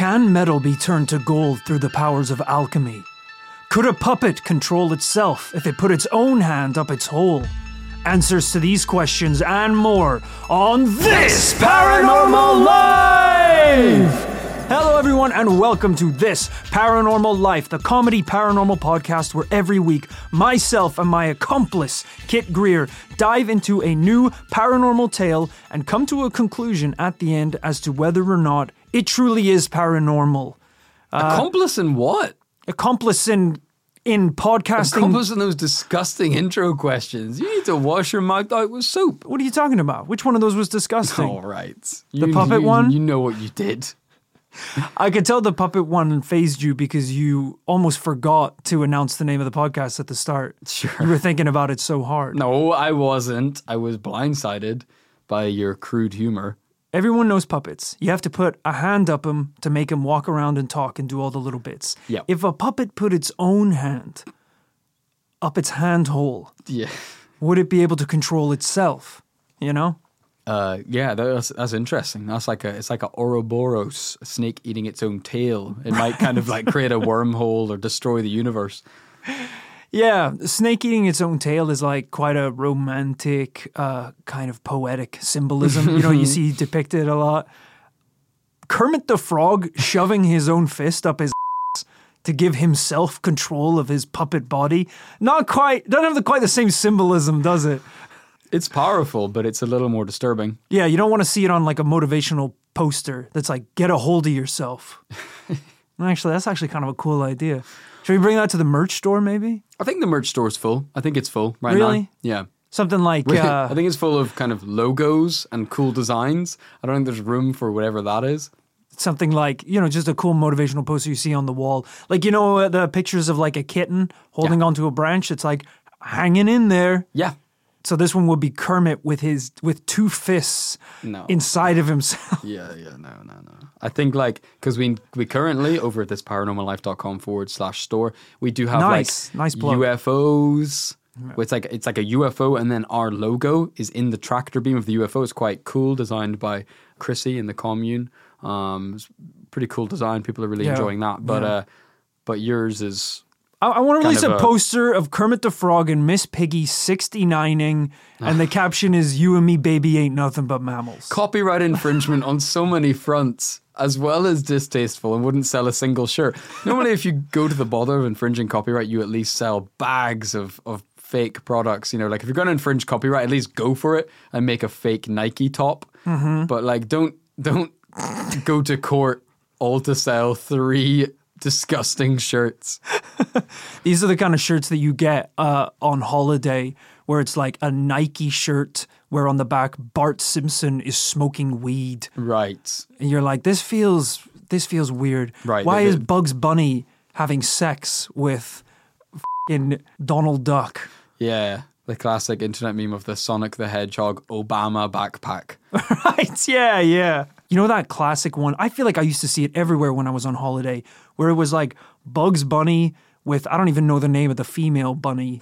Can metal be turned to gold through the powers of alchemy? Could a puppet control itself if it put its own hand up its hole? Answers to these questions and more on This Paranormal Life! Hello, everyone, and welcome to This Paranormal Life, the comedy paranormal podcast where every week myself and my accomplice, Kit Greer, dive into a new paranormal tale and come to a conclusion at the end as to whether or not it truly is paranormal. Uh, Accomplice in what? Accomplice in in podcasting. Accomplice in those disgusting intro questions. You need to wash your mouth out with soap. what are you talking about? Which one of those was disgusting? All right. The You- puppet you- one? You know what you did. I could tell the puppet one phased you because you almost forgot to announce the name of the podcast at the start. Sure. You were thinking about it so hard. No, I wasn't. I was blindsided by your crude humor. Everyone knows puppets. You have to put a hand up them to make them walk around and talk and do all the little bits. Yep. If a puppet put its own hand up its hand hole, Yeah. would it be able to control itself? You know? Uh, yeah, that's that's interesting. That's like a it's like a Ouroboros, a snake eating its own tail. It might kind of like create a wormhole or destroy the universe. Yeah, snake eating its own tail is like quite a romantic, uh, kind of poetic symbolism. You know, you see depicted a lot. Kermit the Frog shoving his own fist up his ass to give himself control of his puppet body. Not quite, doesn't have the, quite the same symbolism, does it? It's powerful, but it's a little more disturbing. Yeah, you don't want to see it on like a motivational poster that's like, get a hold of yourself. actually, that's actually kind of a cool idea. Should we bring that to the merch store maybe? I think the merch store's full. I think it's full right now. Really? now. Yeah. Something like, uh, I think it's full of kind of logos and cool designs. I don't think there's room for whatever that is. something like you know just a cool motivational poster you see on the wall like you know uh, the pictures of like a kitten holding onto a branch it's like hanging in there Yeah. So this one would be kermit with his with two fists No. inside of himself Yeah, yeah, no, no, no. I think like because we we currently over at this paranormallife.com forward slash store we do have Nice. like Nice plug. UFOs. where It's like it's like a UFO, and then our logo is in the tractor beam of the UFO. It's quite cool, designed by Chrissy in the commune. Um, it's pretty cool design. People are really Yeah. enjoying that. But Yeah. uh, but yours is I, I want to release a a- poster of Kermit the Frog and Miss Piggy 69ing, and the caption is "You and me, baby, ain't nothing but mammals." copyright infringement on so many fronts, as well as distasteful, and wouldn't sell a single shirt. Normally, if you go to the bother of infringing copyright, you at least sell bags of, of fake products. You know, like if you're going to infringe copyright, at least go for it and make a fake Nike top. Mm-hmm. But like, don't don't go to court all to sell three disgusting shirts. These are the kind of shirts that you get uh, on holiday, where it's like a Nike shirt, where on the back Bart Simpson is smoking weed. Right. and you're like, this feels this feels weird. Right, Why is Bugs Bunny having sex with in Donald Duck? Yeah. The classic internet meme of the Sonic the Hedgehog Obama backpack. right? Yeah, yeah. You know that classic one? I feel like I used to see it everywhere when I was on holiday, where it was like Bugs Bunny with I don't even know the name of the female bunny,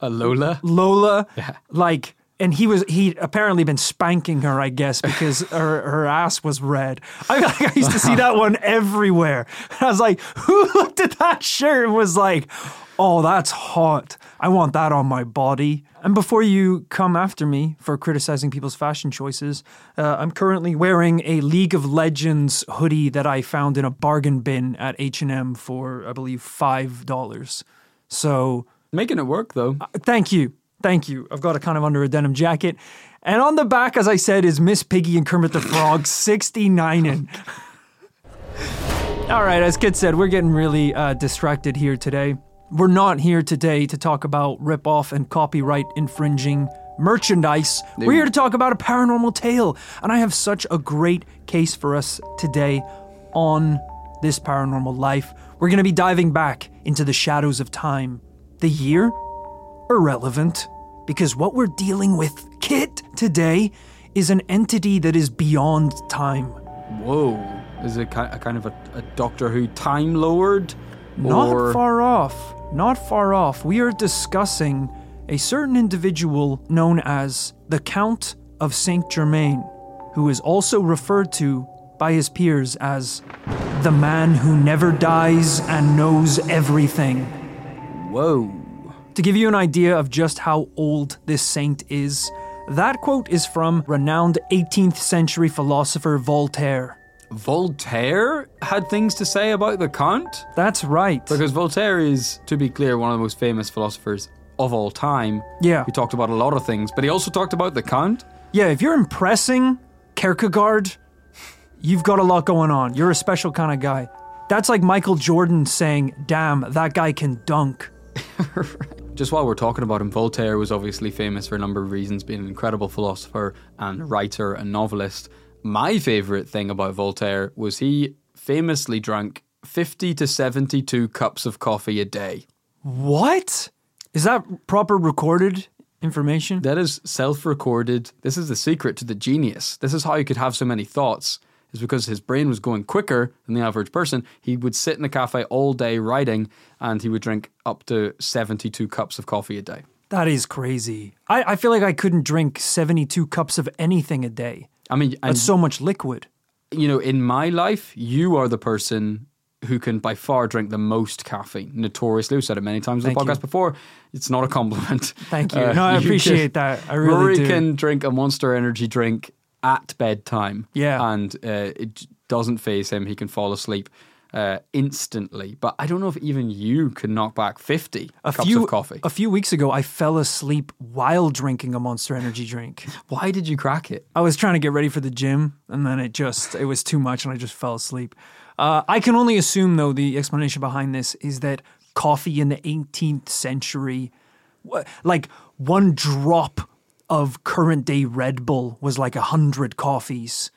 A Lola. Lola. Like and he was he apparently been spanking her, I guess, because her, her ass was red. I, I used to see that one everywhere. I was like, who looked at that shirt and was like, oh, that's hot. I want that on my body. And before you come after me for criticizing people's fashion choices, uh, I'm currently wearing a League of Legends hoodie that I found in a bargain bin at H&M for, I believe, $5. So Making it work though. Thank you. Thank you. I've got it kind of under a denim jacket. And on the back, as I said, is Miss Piggy and Kermit the Frog 69 in. All right, as Kit said, we're getting really uh, distracted here today. We're not here today to talk about rip-off and copyright infringing merchandise. We're here to talk about a paranormal tale. And I have such a great case for us today on this paranormal life. We're going to be diving back into the shadows of time. The year? irrelevant because what we're dealing with, Kit, today is an entity that is beyond time. Whoa. Is it a kind of a, a Doctor Who Time Lord? Not Or- far off. Not far off. We are discussing a certain individual known as the Count of Saint Germain, who is also referred to by his peers as the man who never dies and knows everything. Whoa. To give you an idea of just how old this saint is, that quote is from renowned 18th century philosopher Voltaire. Voltaire had things to say about the Count? That's right. Because Voltaire is, to be clear, one of the most famous philosophers of all time. Yeah. He talked about a lot of things, but he also talked about the Count. Yeah, if you're impressing Kierkegaard, you've got a lot going on. You're a special kind of guy. That's like Michael Jordan saying, damn, that guy can dunk. Just while we're talking about him, Voltaire was obviously famous for a number of reasons, being an incredible philosopher and writer and novelist. My favourite thing about Voltaire was he famously drank 50 to 72 cups of coffee a day. What? Is that proper recorded information? That is self recorded. This is the secret to the genius. This is how he could have so many thoughts, is because his brain was going quicker than the average person. He would sit in a cafe all day writing and he would drink up to 72 cups of coffee a day. That is crazy. I, I feel like I couldn't drink 72 cups of anything a day. I mean, and, That's so much liquid. you know, in my life, you are the person who can by far drink the most caffeine. Notoriously, we've said it many times on the Thank you. podcast before. It's not a compliment. Thank you. Uh, no, I you appreciate can- that. I really Rory do. can drink a Monster Energy drink at bedtime. Yeah. and uh, it doesn't phase him. He can fall asleep uh, instantly. But I don't know if even you can knock back fifty a cups few, of coffee. A few weeks ago, I fell asleep while drinking a Monster Energy drink. Why did you crack it? I was trying to get ready for the gym, and then it just it was too much, and I just fell asleep. Uh, I can only assume, though, the explanation behind this is that coffee in the 18th century, like one drop of current day Red Bull was like a hundred coffees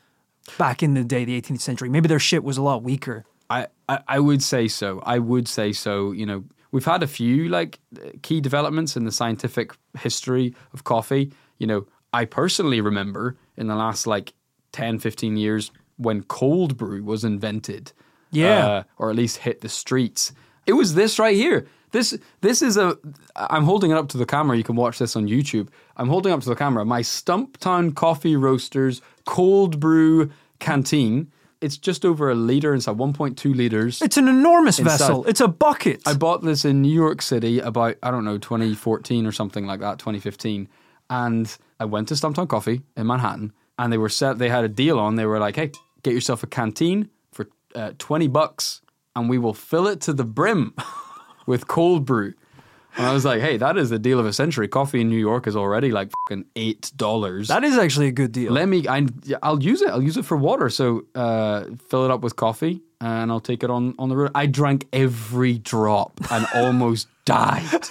back in the day, the 18th century. Maybe their shit was a lot weaker. I, I, I would say so. I would say so. You know, we've had a few like key developments in the scientific history of coffee. You know, I personally remember in the last like 10, 15 years when cold brew was invented. Yeah. uh, or at least hit the streets. It was this right here. This this is a. I'm holding it up to the camera. You can watch this on YouTube. I'm holding up to the camera my Stumptown Coffee Roasters cold brew canteen. It's just over a liter inside, 1.2 liters. It's an enormous Inside. vessel. It's a bucket. I bought this in New York City about I don't know 2014 or something like that, 2015, and I went to Stumptown Coffee in Manhattan, and they were set. They had a deal on. They were like, "Hey, get yourself a canteen for uh, 20 bucks, and we will fill it to the brim with cold brew." And I was like, "Hey, that is the deal of a century. Coffee in New York is already like fucking eight dollars." that is actually a good deal. Let me. I, I'll use it. I'll use it for water. So uh, fill it up with coffee, and I'll take it on on the road. I drank every drop and almost died.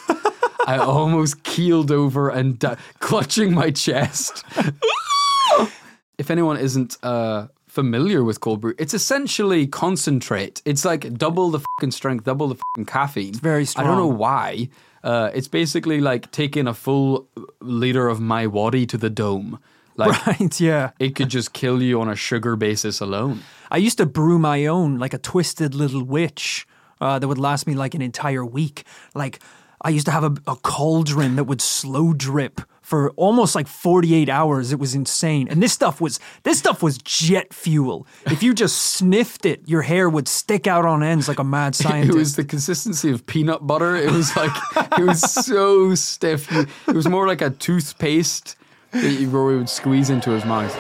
I almost keeled over and di- clutching my chest. if anyone isn't uh, familiar with cold brew, it's essentially concentrate. It's like double the fucking strength, double the fucking caffeine. It's very strong. I don't know why. Uh, it's basically like taking a full liter of my waddy to the dome. Like right? Yeah. it could just kill you on a sugar basis alone. I used to brew my own, like a twisted little witch uh, that would last me like an entire week. Like, I used to have a, a cauldron that would slow drip for almost like 48 hours. It was insane. And this stuff was this stuff was jet fuel. If you just sniffed it, your hair would stick out on ends like a mad scientist. It was the consistency of peanut butter. It was like it was so stiff. It was more like a toothpaste that Rory would squeeze into his mouth.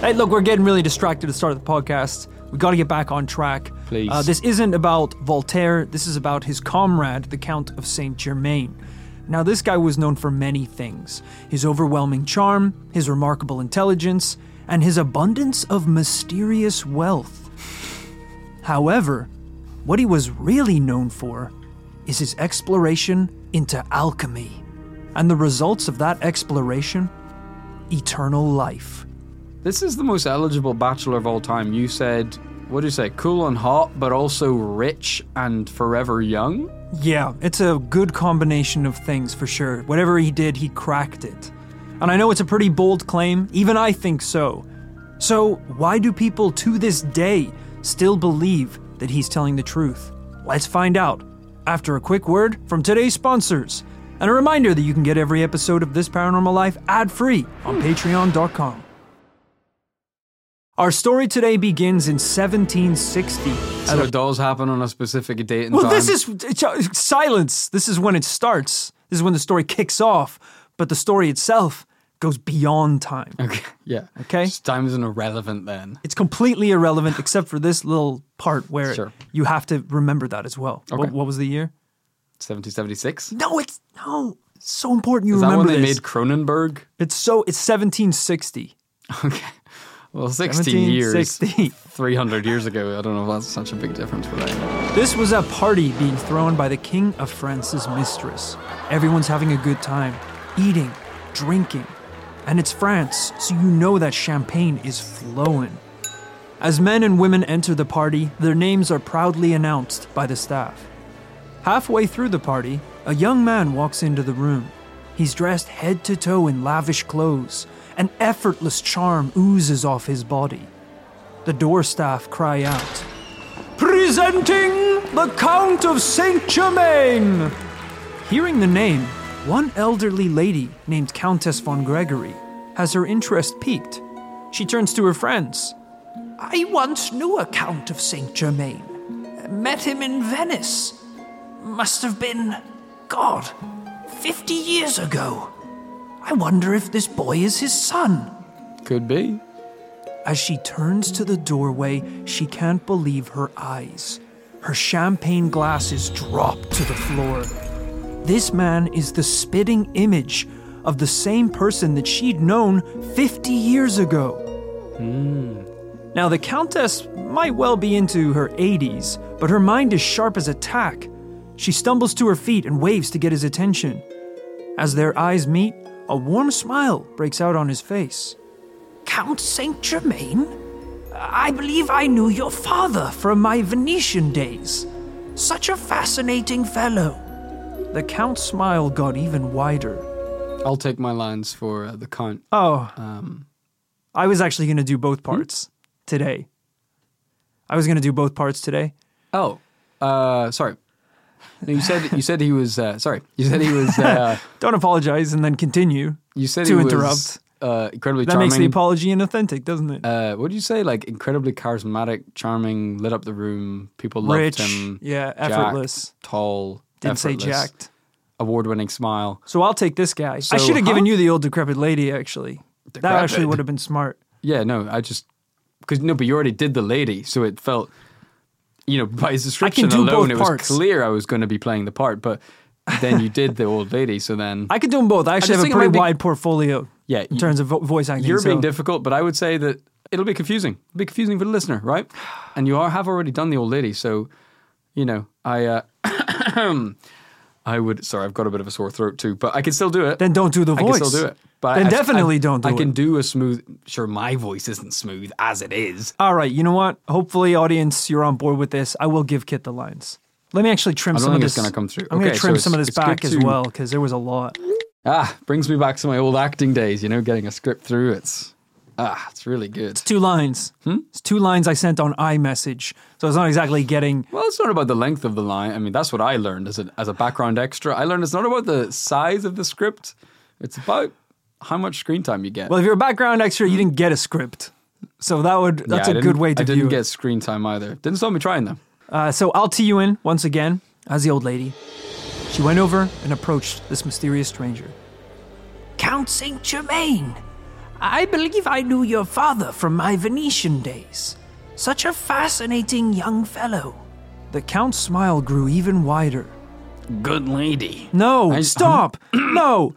Hey, look, we're getting really distracted at the start of the podcast. We got to get back on track. Please. Uh, this isn't about Voltaire. This is about his comrade, the Count of Saint Germain. Now, this guy was known for many things his overwhelming charm, his remarkable intelligence, and his abundance of mysterious wealth. However, what he was really known for is his exploration into alchemy, and the results of that exploration eternal life. This is the most eligible bachelor of all time. You said, what do you say? Cool and hot, but also rich and forever young. Yeah, it's a good combination of things for sure. Whatever he did, he cracked it. And I know it's a pretty bold claim, even I think so. So, why do people to this day still believe that he's telling the truth? Let's find out after a quick word from today's sponsors. And a reminder that you can get every episode of This Paranormal Life ad free on patreon.com. Our story today begins in 1760. So it does happen on a specific date and Well, time. this is uh, silence. This is when it starts. This is when the story kicks off. But the story itself goes beyond time. okay. Yeah. Okay. Just time isn't irrelevant then. It's completely irrelevant except for this little part where Sure. you have to remember that as well. What, Okay. what was the year? 1776. No, it's no. It's so important you Is that remember when they this. made Cronenberg? It's so it's 1760. Okay. Well, 16 years. 1760. 300 years ago. I don't know if that's such a big difference, but I, This was a party being thrown by the king of France's mistress. Everyone's having a good time, eating, drinking. And it's France, so you know that champagne is flowing. As men and women enter the party, their names are proudly announced by the staff. Halfway through the party, a young man walks into the room. He's dressed head to toe in lavish clothes. An effortless charm oozes off his body. The door staff cry out, Presenting the Count of Saint Germain! Hearing the name, one elderly lady named Countess von Gregory has her interest piqued. She turns to her friends. I once knew a Count of Saint Germain. Met him in Venice. Must have been, God, 50 years ago. I wonder if this boy is his son. could be. As she turns to the doorway, she can't believe her eyes. Her champagne glasses drop to the floor. This man is the spitting image of the same person that she'd known 50 years ago. Hmm. Now, the Countess might well be into her 80s, but her mind is sharp as a tack. She stumbles to her feet and waves to get his attention. As their eyes meet, a warm smile breaks out on his face. Count Saint Germain? I believe I knew your father from my Venetian days. Such a fascinating fellow. The Count's smile got even wider. I'll take my lines for uh, the count. Oh, Um, I was actually going to do both parts today. I was going to do both parts today. oh, uh, sorry. You said you said he was uh, sorry. You said he was. Uh, Don't apologize and then continue. you said To he was interrupt. uh, incredibly That charming. makes the apology inauthentic, doesn't it? uh, what did you say? Like incredibly charismatic, charming, lit up the room. People loved Rich, him. yeah, jacked, effortless. tall. Didn't say jacked. Award-winning smile. So I'll take this guy. I should have given you the old decrepit lady, actually. That actually would have been smart. Yeah, no, I just because no, but you already did the lady, so it felt, you know, by his description alone, it was parts. clear I was going to be playing the part. But then you did the old lady, so then I could do them both. I actually just have a pretty be- wide portfolio yeah, in you- terms of vo- voice acting. you're so- being difficult. But I would say that it'll be confusing. It'll be confusing for the listener, right? And you are, have already done the old lady, so you know, I. Uh, I would. Sorry, I've got a bit of a sore throat too, but I can still do it. Then don't do the voice. I can still do it. But Then I- definitely I- don't do I can do a smooth. Sure, my voice isn't smooth as it is. All right, you know what? Hopefully, audience, you're on board with this. I will give Kit the lines. Let me actually trim some of this. I don't some think of it's this. gonna come through. I'm going Okay, to trim so some of this back as to- well because there was a lot. Ah, brings me back to my old acting days. You know, getting a script through. It's ah, it's really good. Two lines. Hmm? It's two lines I sent on iMessage, so it's not exactly getting. Well, it's not about the length of the line. I mean, that's what I learned as a as a background extra. I learned it's not about the size of the script. It's about how much screen time you get. Well, if you're a background extra, you didn't get a script, so that would Yeah, that's I a good way to I view didn't it. get screen time either. Didn't stop me trying though. Uh, so I'll tee you in once again as the old lady. She went over and approached this mysterious stranger. Count Saint Germain, I believe I knew your father from my Venetian days. Such a fascinating young fellow. The Count's smile grew even wider. Good lady. No, I- stop! no!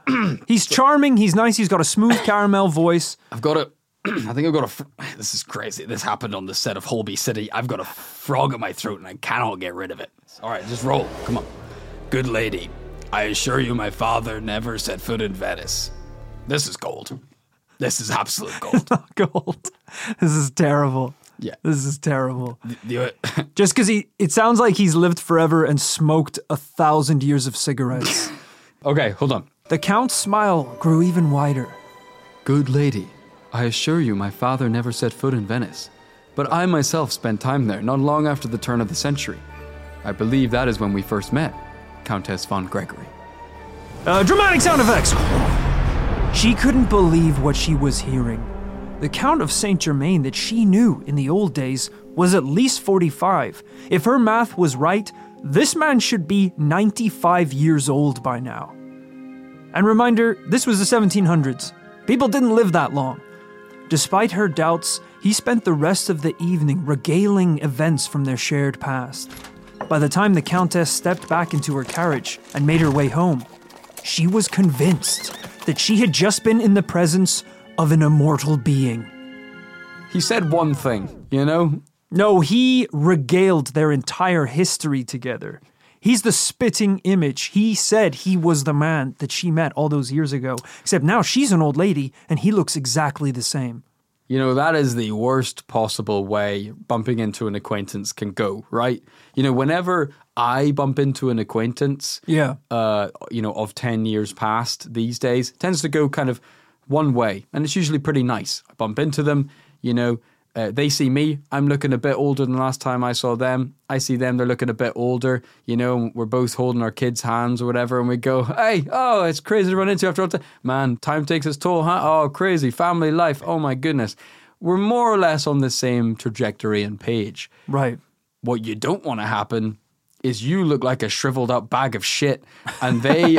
He's charming, he's nice, he's got a smooth caramel voice. I've got a. I think I've got a. fr- This is crazy. This happened on the set of Holby City. I've got a frog in my throat and I cannot get rid of it. All right, just roll. Come on. Good lady, I assure you, my father never set foot in Venice. This is gold. This is absolute gold. Gold. This is terrible. Yeah. This is terrible. The- Just because he, it sounds like he's lived forever and smoked a thousand years of cigarettes. okay, hold on. the Count's smile grew even wider. Good lady, I assure you, my father never set foot in Venice. But I myself spent time there not long after the turn of the century. I believe that is when we first met, Countess von Gregory. Uh, dramatic sound effects! She couldn't believe what she was hearing. The Count of Saint Germain that she knew in the old days was at least 45. If her math was right, this man should be 95 years old by now. And reminder this was the 1700s. People didn't live that long. Despite her doubts, he spent the rest of the evening regaling events from their shared past. By the time the Countess stepped back into her carriage and made her way home, she was convinced that she had just been in the presence of an immortal being. He said one thing, you know? No, he regaled their entire history together. He's the spitting image. He said he was the man that she met all those years ago, except now she's an old lady and he looks exactly the same. You know, that is the worst possible way bumping into an acquaintance can go, right? You know, whenever I bump into an acquaintance, Yeah. uh, you know, of 10 years past these days, it tends to go kind of one way. And it's usually pretty nice. I bump into them, you know, uh, they see me. I'm looking a bit older than last time I saw them. I see them. They're looking a bit older. You know, we're both holding our kids' hands or whatever, and we go, "Hey, oh, it's crazy to run into you after all time. Man, time takes its toll, huh? Oh, crazy family life. Oh my goodness." We're more or less on the same trajectory and page. Right. What you don't want to happen is you look like a shriveled up bag of shit, and they,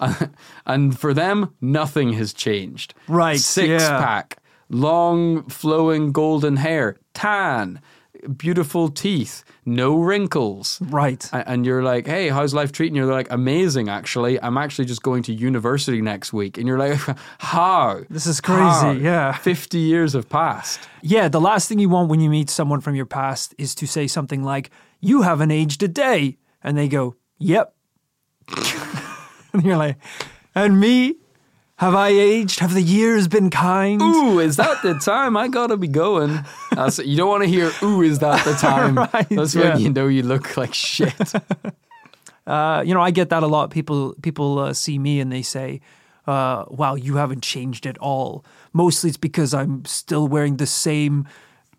and for them, nothing has changed. Right, Six yeah. pack, long flowing golden hair, tan, beautiful teeth, no wrinkles. Right. And you're like, hey, how's life treating you? They're like, amazing, actually. I'm actually just going to university next week. And you're like, how? This is crazy, How? yeah. 50 years have passed. Yeah, the last thing you want when you meet someone from your past is to say something like, You haven't aged a day. And they go, Yep. and you're like, And me? Have I aged? Have the years been kind? Ooh, is that the time? I gotta be going. That's, you don't want to hear, ooh, is that the time? Right, That's yeah. when you know you look like shit. Uh, you know, I get that a lot. People people uh, see me and they say, uh, "Wow, you haven't changed at all." Mostly, it's because I'm still wearing the same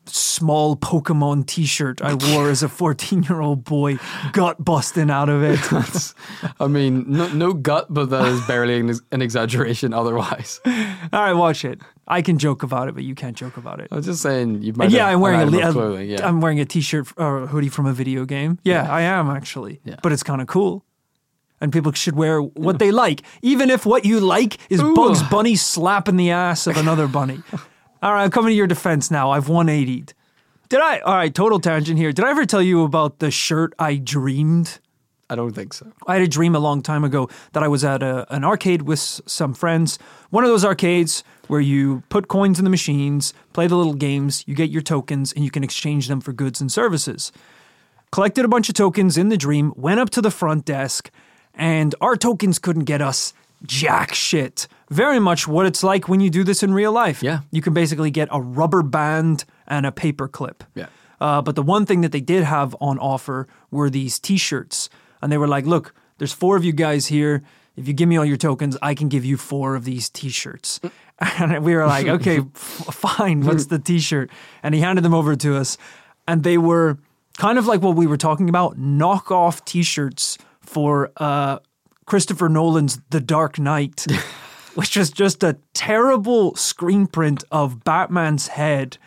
small Pokemon T-shirt I wore as a 14 year old boy, gut busting out of it. I mean, no, no gut, but that is barely an, an exaggeration otherwise. all right, watch it. I can joke about it, but you can't joke about it. I was just saying, you might And yeah, have I'm wearing a, an li- item of a- clothing. Yeah. I'm wearing a T-shirt or a hoodie from a video game. Yeah, I am actually. Yeah. But it's kind of cool. And people should wear what they like, even if what you like is Bugs Bunny slapping the ass of another bunny. All right, I'm coming to your defense now. I've 180'd. Did I? All right, total tangent here. Did I ever tell you about the shirt I dreamed? I don't think so. I had a dream a long time ago that I was at a, an arcade with s- some friends. One of those arcades where you put coins in the machines, play the little games, you get your tokens, and you can exchange them for goods and services. Collected a bunch of tokens in the dream, went up to the front desk, and our tokens couldn't get us jack shit. Very much what it's like when you do this in real life. Yeah. You can basically get a rubber band and a paper clip. Yeah. Uh, but the one thing that they did have on offer were these T-shirts, and they were like, "Look, there's four of you guys here. If you give me all your tokens, I can give you four of these T-shirts." And we were like, "Okay, f- fine. What's the T-shirt?" And he handed them over to us, and they were kind of like what we were talking about: knockoff T-shirts for uh, Christopher Nolan's The Dark Knight. Which was just a terrible screen print of Batman's head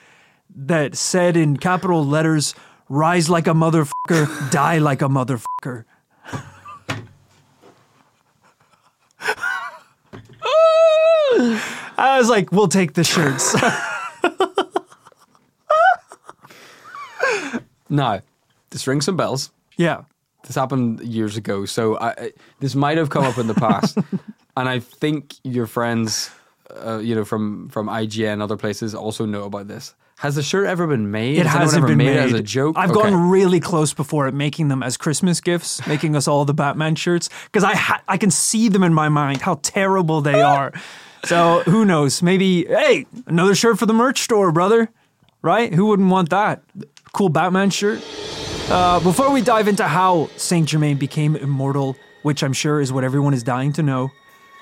that said in capital letters, rise like a motherfucker, die like a motherfucker. I was like, we'll take the shirts. Now, this rings some bells. yeah. This happened years ago, so I, this might have come up in the past, and I think your friends, uh, you know, from from IGN and other places, also know about this. Has the shirt ever been made? It Has hasn't ever been made, made. as a joke. I've Okay. gone really close before at making them as Christmas gifts, making us all the Batman shirts because I ha- I can see them in my mind how terrible they are. So who knows? Maybe hey, another shirt for the merch store, brother. Right? Who wouldn't want that? Cool Batman shirt. Uh, before we dive into how Saint Germain became immortal, which I'm sure is what everyone is dying to know,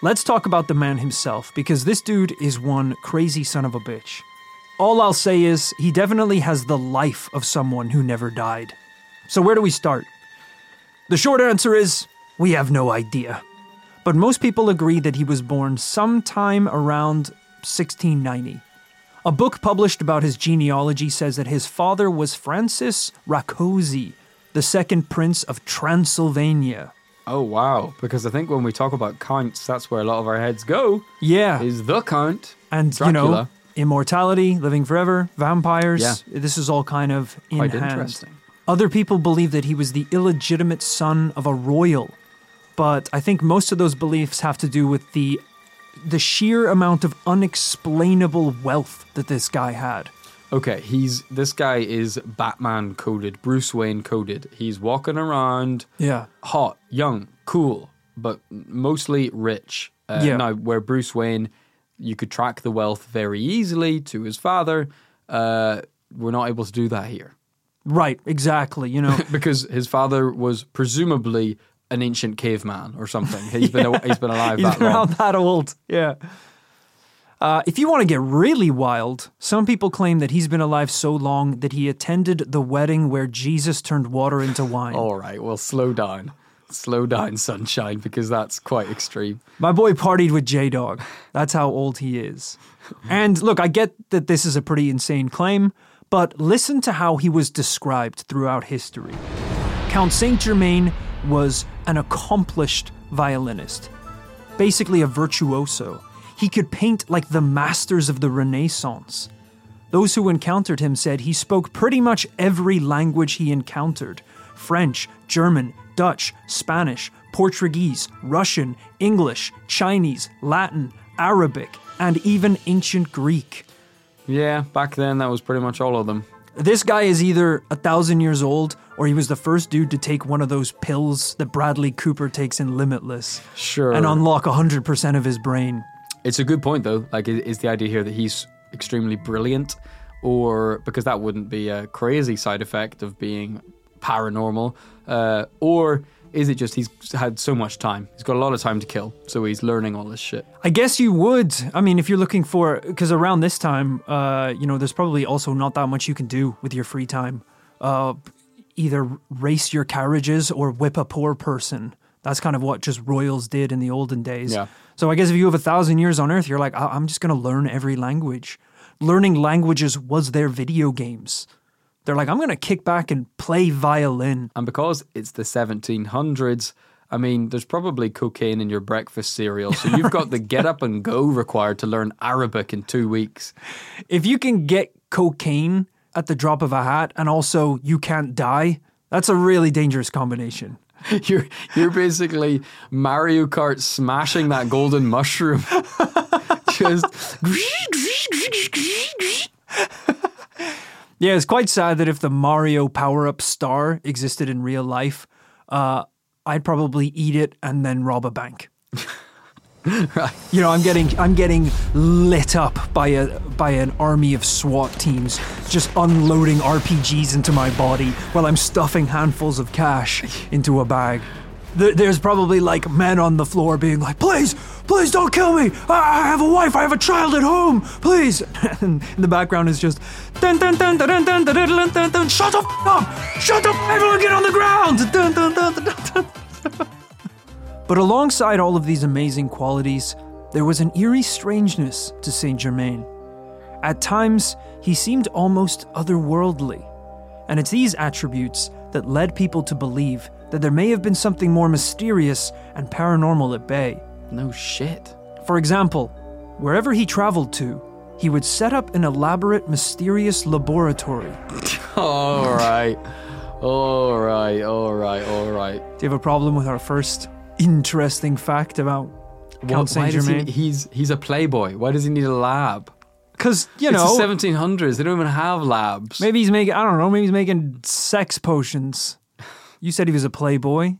let's talk about the man himself because this dude is one crazy son of a bitch. All I'll say is he definitely has the life of someone who never died. So, where do we start? The short answer is we have no idea. But most people agree that he was born sometime around 1690. A book published about his genealogy says that his father was Francis Rakoczy, the second prince of Transylvania. Oh wow! Because I think when we talk about counts, that's where a lot of our heads go. Yeah. Is the count and, you know, immortality, living forever, vampires. Yeah. This is all kind of in quite hand. interesting? Other people believe that he was the illegitimate son of a royal, but I think most of those beliefs have to do with the the sheer amount of unexplainable wealth that this guy had. Okay, he's this guy is Batman coded, Bruce Wayne coded. He's walking around, Yeah. hot, young, cool, but mostly rich. Uh, Yeah. Now, where Bruce Wayne, you could track the wealth very easily to his father. Uh, we're not able to do that here Right, exactly. You know, because his father was presumably an ancient caveman or something. He's been he's been alive he's that been long. around that old. Yeah. Uh, if you want to get really wild, some people claim that he's been alive so long that he attended the wedding where Jesus turned water into wine. All right, well, slow down, slow down, sunshine, because that's quite extreme. My boy partied with J Dog. That's how old he is. And look, I get that this is a pretty insane claim, but listen to how he was described throughout history. Count Saint Germain was an accomplished violinist, basically a virtuoso. He could paint like the masters of the Renaissance. Those who encountered him said he spoke pretty much every language he encountered French, German, Dutch, Spanish, Portuguese, Russian, English, Chinese, Latin, Arabic, and even ancient Greek. Yeah, back then that was pretty much all of them. This guy is either a thousand years old or he was the first dude to take one of those pills that Bradley Cooper takes in Limitless Sure. and unlock 100% of his brain. It's a good point, though. Like, is the idea here that he's extremely brilliant, or because that wouldn't be a crazy side effect of being paranormal, uh, or is it just he's had so much time? He's got a lot of time to kill, so he's learning all this shit. I guess you would. I mean, if you're looking for, because around this time, uh, you know, there's probably also not that much you can do with your free time. Uh, either race your carriages or whip a poor person. That's kind of what just royals did in the olden days. Yeah. So I guess if you have a thousand years on Earth, you're like, "I- I'm just going to learn every language. Learning languages was their video games. They're like, I'm going to kick back and play violin. And because it's the 1700s, I mean, there's probably cocaine in your breakfast cereal, so you've got the get up and go required to learn Arabic in two weeks. If you can get cocaine at the drop of a hat and also you can't die, that's a really dangerous combination. You're you're basically Mario Kart smashing that golden mushroom. Just Yeah, it's quite sad that if the Mario power up star existed in real life, uh, I'd probably eat it and then rob a bank. You know, I'm getting I'm getting lit up by a by an army of SWAT teams just unloading RPGs into my body while I'm stuffing handfuls of cash into a bag. There- There's probably like men on the floor being like, "Please, please don't kill me! I I have a wife, I have a child at home, please!" And the background is just, dun dun dun dun dun dun dun dun dun dun. Shut up! up! Shut up! Everyone get on the ground! Dun dun dun dun dun. dun. But alongside all of these amazing qualities, there was an eerie strangeness to Saint Germain. At times, he seemed almost otherworldly. And it's these attributes that led people to believe that there may have been something more mysterious and paranormal at bay. no shit. For example, wherever he traveled to, he would set up an elaborate, mysterious laboratory. All right, all right, all right, all right. Do you have a problem with our first interesting fact about Count Saint does he, Germain? he's he's a playboy. Why does he need a lab? Because, you It's know. the 1700s. They don't even have labs. Maybe he's making, I don't know, maybe he's making sex potions. You said he was a playboy.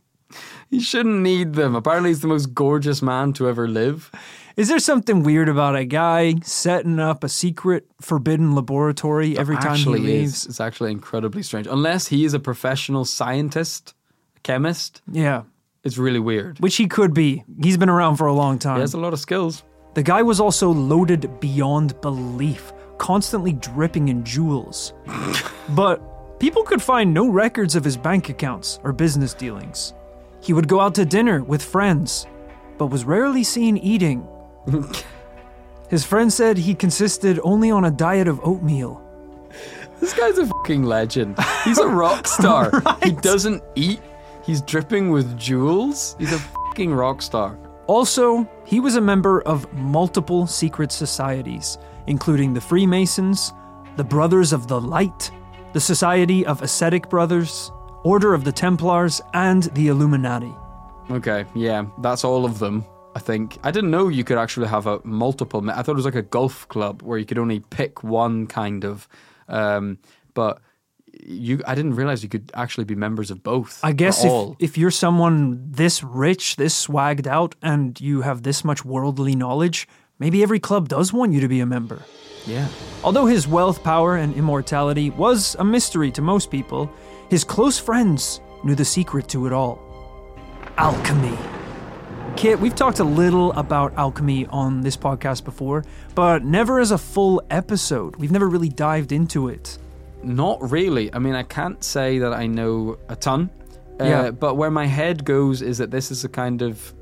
He shouldn't need them. Apparently, he's the most gorgeous man to ever live. Is there something weird about a guy setting up a secret forbidden laboratory every time he leaves? is. It's actually incredibly strange. Unless he is a professional scientist, chemist, Yeah, it's really weird. which he could be. He's been around for a long time. He has a lot of skills. The guy was also loaded beyond belief, constantly dripping in jewels. but people could find no records of his bank accounts or business dealings. He would go out to dinner with friends, but was rarely seen eating. His friend said he consisted only on a diet of oatmeal. This guy's a fucking legend. He's a rock star. He doesn't eat. He's dripping with jewels. He's a fucking rock star. Also, he was a member of multiple secret societies, including the Freemasons, the Brothers of the Light, the Society of Ascetic Brothers, Order of the Templars, and the Illuminati. Okay, yeah, that's all of them. I think I didn't know you could actually have a multiple. I thought it was like a golf club where you could only pick one kind of. Um, but you, I didn't realize you could actually be members of both. I guess if, all. if you're someone this rich, this swagged out, and you have this much worldly knowledge, maybe every club does want you to be a member. Yeah. Although his wealth, power, and immortality was a mystery to most people, his close friends knew the secret to it all alchemy. Kit, we've talked a little about alchemy on this podcast before, but never as a full episode. We've never really dived into it. Not really. I mean, I can't say that I know a ton. Uh, Yeah. But where my head goes is that this is a kind of.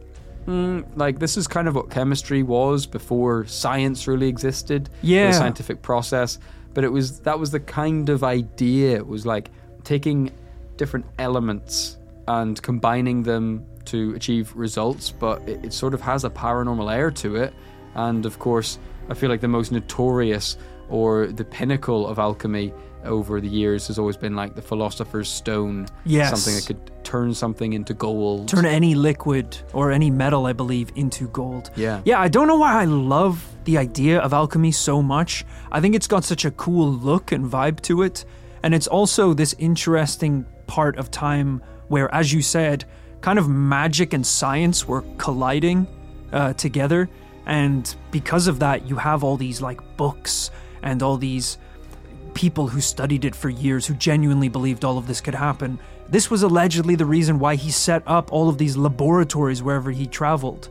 Mm, like, this is kind of what chemistry was before science really existed. Yeah. The scientific process. But it was. That was the kind of idea. It was like taking different elements and combining them to achieve results, but it, it sort of has a paranormal air to it. And of course, I feel like the most notorious or the pinnacle of alchemy over the years has always been like the philosopher's stone. Yes. Something that could turn something into gold. Turn any liquid or any metal, I believe, into gold. Yeah. Yeah, I don't know why I love the idea of alchemy so much. I think it's got such a cool look and vibe to it. And it's also this interesting part of time where, as you said, kind of magic and science were colliding uh, together. And because of that, you have all these like books and all these people who studied it for years who genuinely believed all of this could happen. This was allegedly the reason why he set up all of these laboratories wherever he traveled.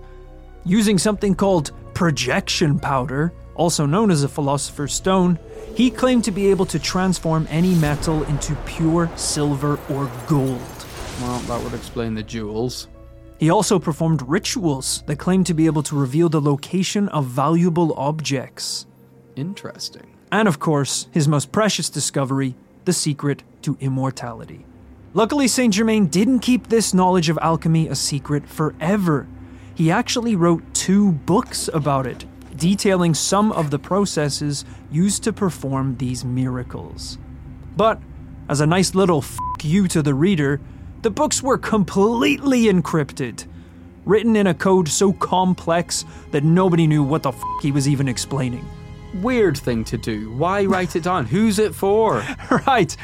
Using something called projection powder, also known as a philosopher's stone, he claimed to be able to transform any metal into pure silver or gold. Well, that would explain the jewels. He also performed rituals that claimed to be able to reveal the location of valuable objects. Interesting. And of course, his most precious discovery, the secret to immortality. Luckily, Saint Germain didn't keep this knowledge of alchemy a secret forever. He actually wrote two books about it, detailing some of the processes used to perform these miracles. But, as a nice little f you to the reader, the books were completely encrypted, written in a code so complex that nobody knew what the f he was even explaining. Weird thing to do. Why write it down? Who's it for? right.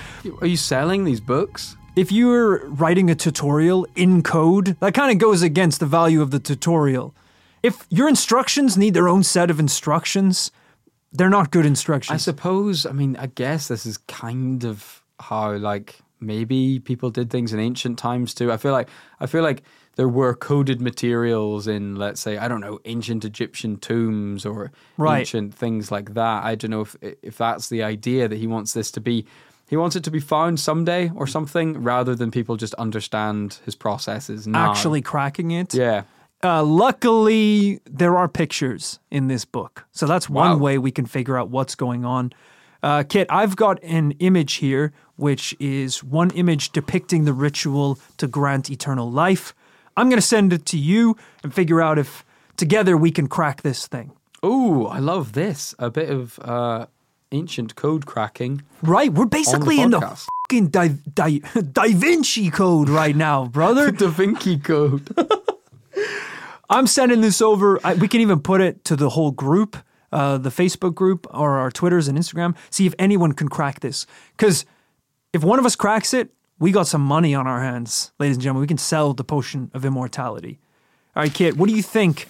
Are you selling these books? If you're writing a tutorial in code, that kind of goes against the value of the tutorial. If your instructions need their own set of instructions, they're not good instructions. I suppose, I mean, I guess this is kind of how, like, maybe people did things in ancient times too. I feel like, I feel like there were coded materials in, let's say, I don't know, ancient Egyptian tombs or Right. ancient things like that. I don't know if if that's the idea that he wants this to be. He wants it to be found someday or something, rather than people just understand his processes now. Actually cracking it. yeah. Uh, luckily, there are pictures in this book. So that's one Wow. way we can figure out what's going on. Uh, Kit, I've got an image here, which is one image depicting the ritual to grant eternal life. I'm going to send it to you and figure out if together we can crack this thing. Oh, I love this. A bit of uh, ancient code cracking. Right, we're basically in the fucking da, da, da Vinci Code right now, brother. Da Vinci Code. I'm sending this over. I, we can even put it to the whole group, uh, the Facebook group, or our Twitters and Instagram. See if anyone can crack this. Because if one of us cracks it, we got some money on our hands, ladies and gentlemen. We can sell the potion of immortality. All right, Kit, what do you think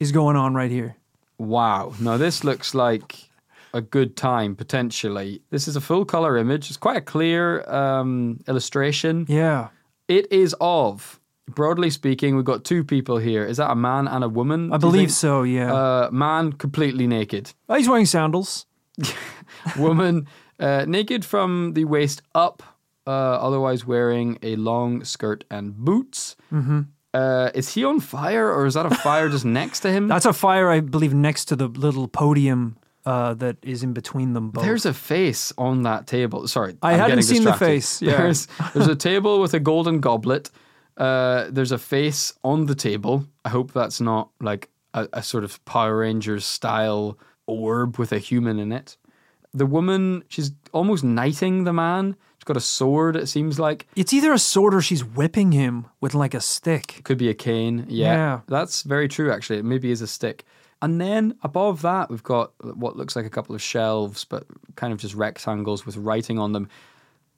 is going on right here? wow. Now, this looks like a good time, potentially. This is a full color image. It's quite a clear um, illustration. Yeah, It is of, broadly speaking, we've got two people here. Is that a man and a woman? I believe so. Yeah. Uh, man completely naked. oh, he's wearing sandals. Woman uh, naked from the waist up, uh, otherwise wearing a long skirt and boots. Mm-hmm. Uh, is he on fire, or is that a fire just next to him? That's a fire, I believe, next to the little podium uh, that is in between them both. There's a face on that table. Sorry, I I'm hadn't seen the face, yeah. There's, there's a table with a golden goblet. Uh, there's a face on the table. I hope that's not like a, a sort of Power Rangers style orb with a human in it. The woman, she's almost knighting the man. She's got a sword, it seems like. It's either a sword or she's whipping him with like a stick. Could be a cane. Yeah. Yeah. That's very true, actually. It maybe is a stick. And then above that, we've got what looks like a couple of shelves, but kind of just rectangles with writing on them.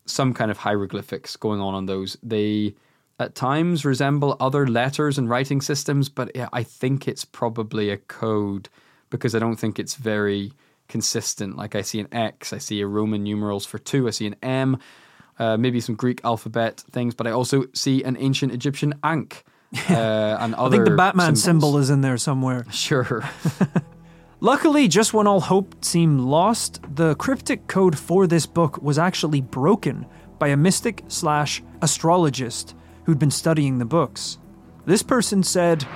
Some kind of hieroglyphics going on on those. They at times resemble other letters and writing systems, but yeah, I think it's probably a code because I don't think it's very consistent. Like I see an X, I see a Roman numerals for two, I see an M, uh, maybe some Greek alphabet things, but I also see an ancient Egyptian Ankh. Uh, and other I think the Batman symbols. symbol is in there somewhere. Sure. Luckily, just when all hope seemed lost, the cryptic code for this book was actually broken by a mystic slash astrologist who'd been studying the books. This person said,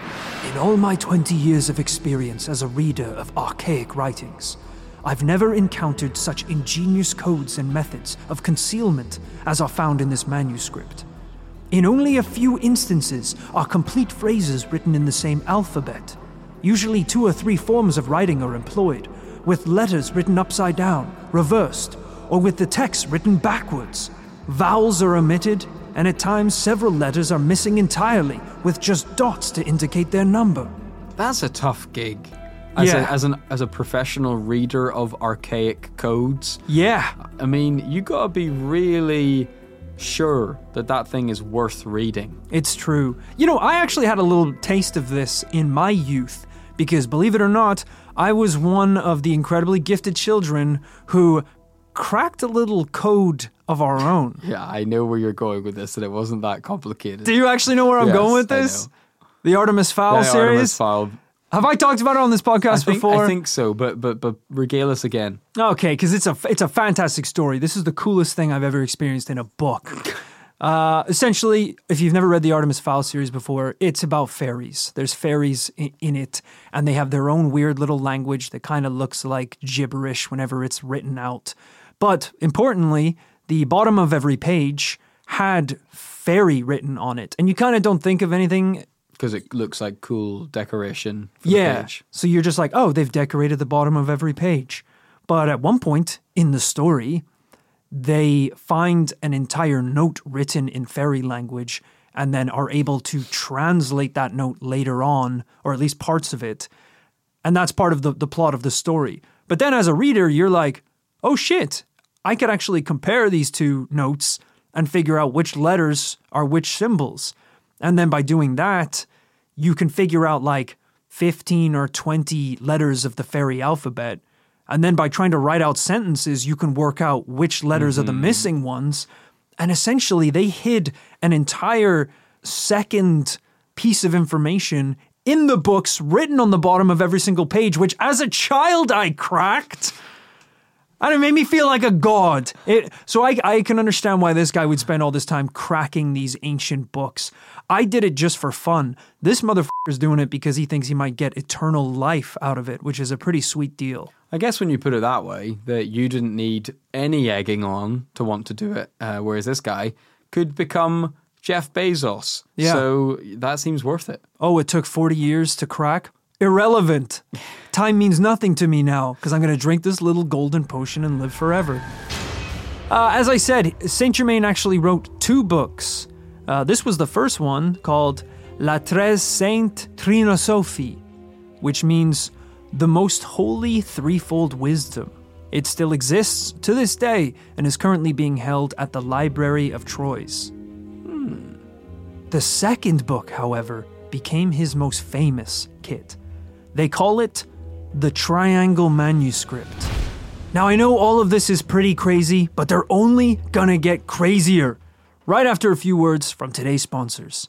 In all my 20 years of experience as a reader of archaic writings, I've never encountered such ingenious codes and methods of concealment as are found in this manuscript. In only a few instances are complete phrases written in the same alphabet. Usually, two or three forms of writing are employed, with letters written upside down, reversed, or with the text written backwards. Vowels are omitted, and at times several letters are missing entirely, with just dots to indicate their number. That's a tough gig. As, Yeah. a, as an as a professional reader of archaic codes, Yeah, I mean, you gotta be really sure that that thing is worth reading. It's true. You know, I actually had a little taste of this in my youth because, believe it or not, I was one of the incredibly gifted children who cracked a little code of our own. Yeah, I know where you're going with this, and it wasn't that complicated. Do you actually know where I'm Yes, going with this? The Artemis Fowl Yeah, series. Artemis Fowl. Have I talked about it on this podcast I think, before? I think so, but but but regale us again. Okay, because it's a it's a fantastic story. This is the coolest thing I've ever experienced in a book. Uh, essentially, if you've never read the Artemis Fowl series before, it's about fairies. There's fairies in, in it, and they have their own weird little language that kind of looks like gibberish whenever it's written out. But importantly, the bottom of every page had fairy written on it, and you kind of don't think of anything Because it looks like cool decoration for the yeah. page. So you're just like, oh, they've decorated the bottom of every page. But at one point in the story, they find an entire note written in fairy language and then are able to translate that note later on, or at least parts of it. And that's part of the, the plot of the story. But then as a reader, you're like, oh shit, I could actually compare these two notes and figure out which letters are which symbols. And then by doing that, you can figure out like 15 or 20 letters of the fairy alphabet. And then by trying to write out sentences, you can work out which letters are the mm-hmm. missing ones. And essentially, they hid an entire second piece of information in the books written on the bottom of every single page, which as a child I cracked. And it made me feel like a god. It, so I, I can understand why this guy would spend all this time cracking these ancient books. I did it just for fun. This motherfucker's doing it because he thinks he might get eternal life out of it, which is a pretty sweet deal. I guess when you put it that way, that you didn't need any egging on to want to do it, uh, whereas this guy could become Jeff Bezos. Yeah. So that seems worth it. Oh, it took 40 years to crack? Irrelevant. Time means nothing to me now because I'm going to drink this little golden potion and live forever. Uh, as I said, Saint Germain actually wrote two books. Uh, this was the first one called La Tres Sainte Trinosophie, which means the most holy threefold wisdom. It still exists to this day and is currently being held at the Library of Troyes. The second book, however, became his most famous kit. They call it the Triangle Manuscript. Now, I know all of this is pretty crazy, but they're only gonna get crazier. Right after a few words from today's sponsors.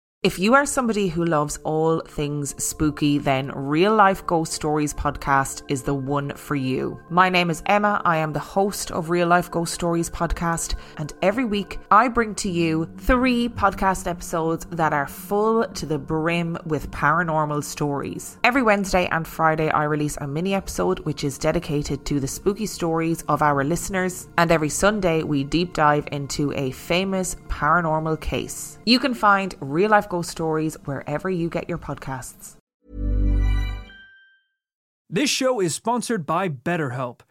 If you are somebody who loves all things spooky, then Real Life Ghost Stories podcast is the one for you. My name is Emma. I am the host of Real Life Ghost Stories podcast, and every week I bring to you three podcast episodes that are full to the brim with paranormal stories. Every Wednesday and Friday, I release a mini episode which is dedicated to the spooky stories of our listeners, and every Sunday we deep dive into a famous paranormal case. You can find Real Life Stories wherever you get your podcasts. This show is sponsored by BetterHelp.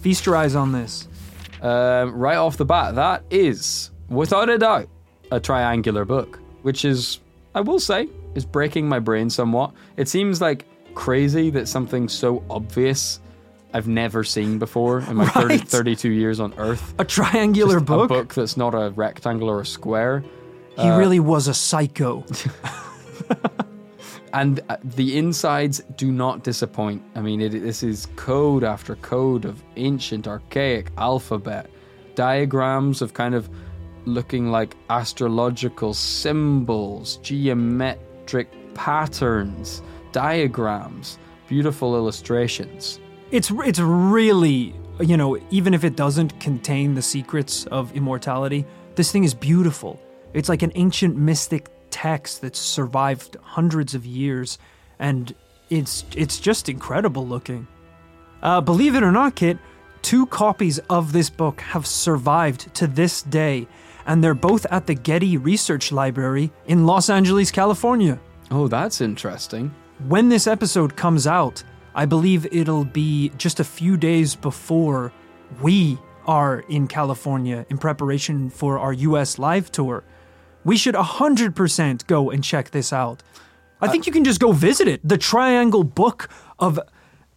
Feast your eyes on this. Um, right off the bat, that is, without a doubt, a triangular book, which is, I will say, is breaking my brain somewhat. It seems like crazy that something so obvious I've never seen before in my 30, 32 years on Earth. A triangular Just book? A book that's not a rectangle or a square. He really was a psycho. And uh, the insides do not disappoint. I mean, it, this is code after code of ancient, archaic alphabet, diagrams of kind of looking like astrological symbols, geometric patterns, diagrams, beautiful illustrations. It's it's really you know even if it doesn't contain the secrets of immortality, this thing is beautiful. It's like an ancient mystic text that's survived hundreds of years, and it's it's just incredible looking. Uh, believe it or not, Kit, two copies of this book have survived to this day, and they're both at the Getty Research Library in Los Angeles, California. Oh, that's interesting. When this episode comes out, I believe it'll be just a few days before we are in California in preparation for our US live tour. We should 100% go and check this out. I think uh, you can just go visit it. The Triangle Book of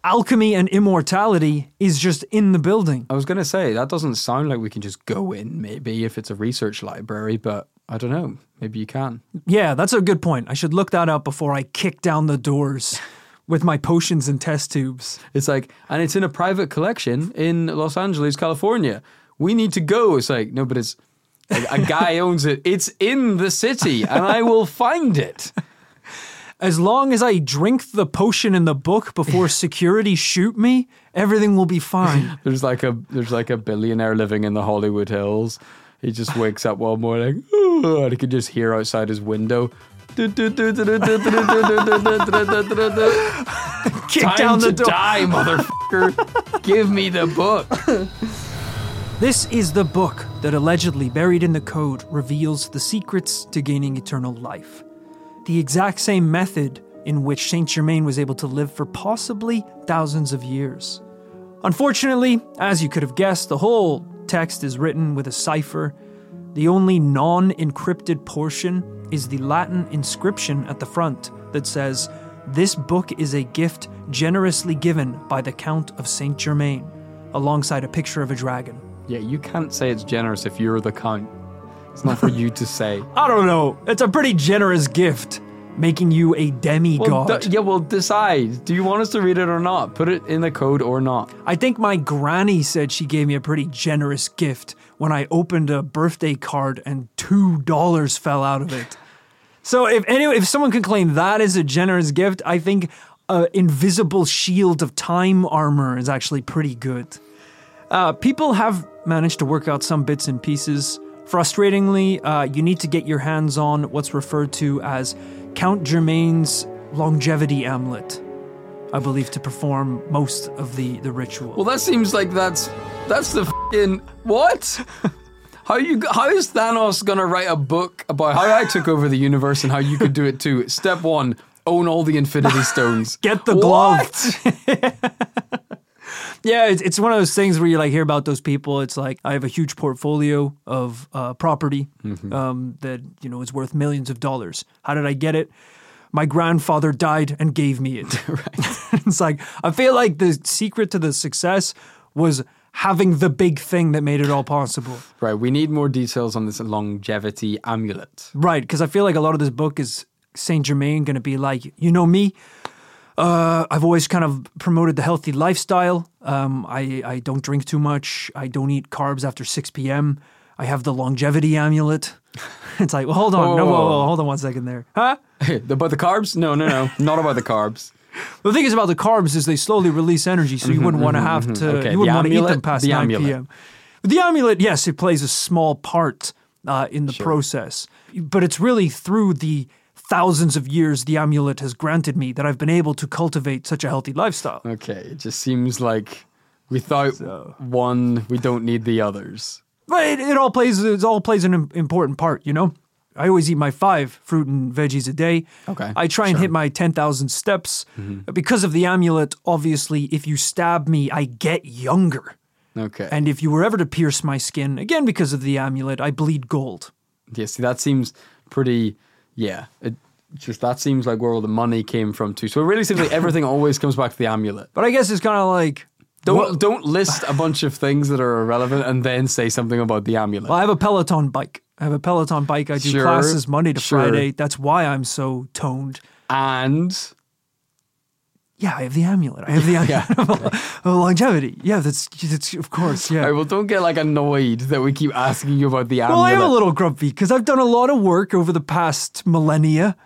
Alchemy and Immortality is just in the building. I was going to say, that doesn't sound like we can just go in, maybe, if it's a research library, but I don't know. Maybe you can. Yeah, that's a good point. I should look that up before I kick down the doors with my potions and test tubes. It's like, and it's in a private collection in Los Angeles, California. We need to go. It's like, no, but it's like a guy owns it. It's in the city, and I will find it. As long as I drink the potion in the book before security shoot me, everything will be fine. There's like a there's like a billionaire living in the Hollywood Hills. He just wakes up one morning, and he can just hear outside his window. Kick down the door. die, motherfucker! Give me the book. This is the book that allegedly buried in the code reveals the secrets to gaining eternal life. The exact same method in which Saint Germain was able to live for possibly thousands of years. Unfortunately, as you could have guessed, the whole text is written with a cipher. The only non encrypted portion is the Latin inscription at the front that says, This book is a gift generously given by the Count of Saint Germain, alongside a picture of a dragon. Yeah, you can't say it's generous if you're the count. It's not for you to say. I don't know, it's a pretty generous gift. making you a Well, demigod. d- yeah, well, decide. Do you want us to read it or not? Put it in the code or not. I think my granny said she gave me a pretty generous gift when I opened a birthday card and two dollars fell out of it. So if anyway, if someone can claim that is a generous gift, I think a invisible shield of time armor is actually pretty good. Uh, people have managed to work out some bits and pieces. Frustratingly, uh, you need to get your hands on what's referred to as Count Germain's longevity amulet. I believe to perform most of the the ritual. Well, that seems like that's that's the fucking what? How you how is Thanos gonna write a book about how I took over the universe and how you could do it too? Step one: own all the Infinity Stones. Get the glove. Yeah, it's, it's one of those things where you like hear about those people. It's like I have a huge portfolio of uh, property um, that you know is worth millions of dollars. How did I get it? My grandfather died and gave me it. it's like I feel like the secret to the success was having the big thing that made it all possible. Right, we need more details on this longevity amulet. Right, because I feel like a lot of this book is Saint Germain going to be like, you know me. Uh, I've always kind of promoted the healthy lifestyle. Um, I I don't drink too much. I don't eat carbs after six p.m. I have the longevity amulet. it's like, well, hold on, no, whoa, whoa, hold on one second there, huh? about the carbs? No, no, no, not about the carbs. The thing is about the carbs is they slowly release energy, so you wouldn't want to have to. Mm-hmm, Okay, You wouldn't want to eat them past the nine amulet. p.m. The amulet, yes, it plays a small part uh, in the process, but it's really through the thousands of years the amulet has granted me that I've been able to cultivate such a healthy lifestyle. Okay, it just seems like without one, we don't need the others. But it, it all plays it all plays an important part, you know. I always eat my five fruit and veggies a day. Okay, I try and sure. Mm-hmm. hit my ten thousand steps because of the amulet. Obviously, if you stab me, I get younger. Okay, And if you were ever to pierce my skin, again because of the amulet, I bleed gold. yeah, see, that seems pretty. Yeah, it just that seems like where all the money came from too. So it really seems like everything always comes back to the amulet. But I guess it's kind of like Don't Well- don't list a bunch of things that are irrelevant and then say something about the amulet. Well, I have a Peloton bike. I have a Peloton bike. I do Sure, classes Monday to sure. Friday. That's why I'm so toned. and Yeah, I have the amulet. I have the amulet of longevity. Yeah, that's, that's of course. Yeah. Right, well, don't get like annoyed that we keep asking you about the amulet. Well, I am a little grumpy because I've done a lot of work over the past millennia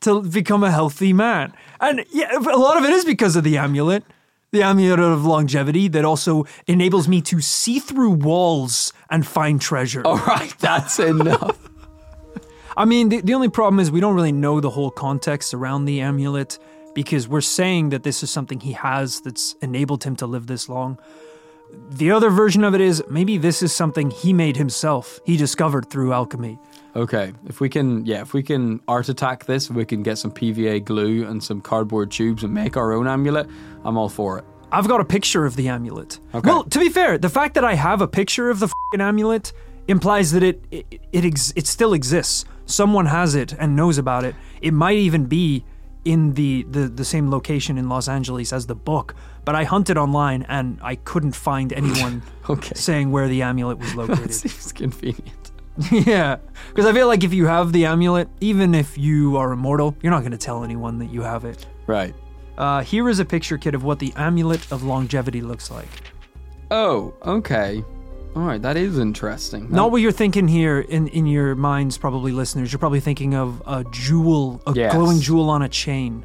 to become a healthy man. And yeah, a lot of it is because of the amulet, the amulet of longevity that also enables me to see through walls and find treasure. All right, that's enough. I mean, the, the only problem is we don't really know the whole context around the amulet because we're saying that this is something he has that's enabled him to live this long. The other version of it is maybe this is something he made himself, he discovered through alchemy. Okay, if we can, yeah, if we can art attack this, we can get some PVA glue and some cardboard tubes and make our own amulet, I'm all for it. I've got a picture of the amulet. Okay. Well, to be fair, the fact that I have a picture of the fing amulet implies that it it it, ex- it still exists. Someone has it and knows about it. It might even be in the, the the same location in Los Angeles as the book. But I hunted online and I couldn't find anyone Okay. saying where the amulet was That located. seems convenient. yeah, because I feel like if you have the amulet, even if you are immortal, you're not going to tell anyone that you have it. Right. Uh, here is a picture kit of what the amulet of longevity looks like. Oh, okay. All right, that is interesting. Not what you're thinking here in, in your minds, probably listeners. You're probably thinking of a jewel, a Yes. glowing jewel on a chain.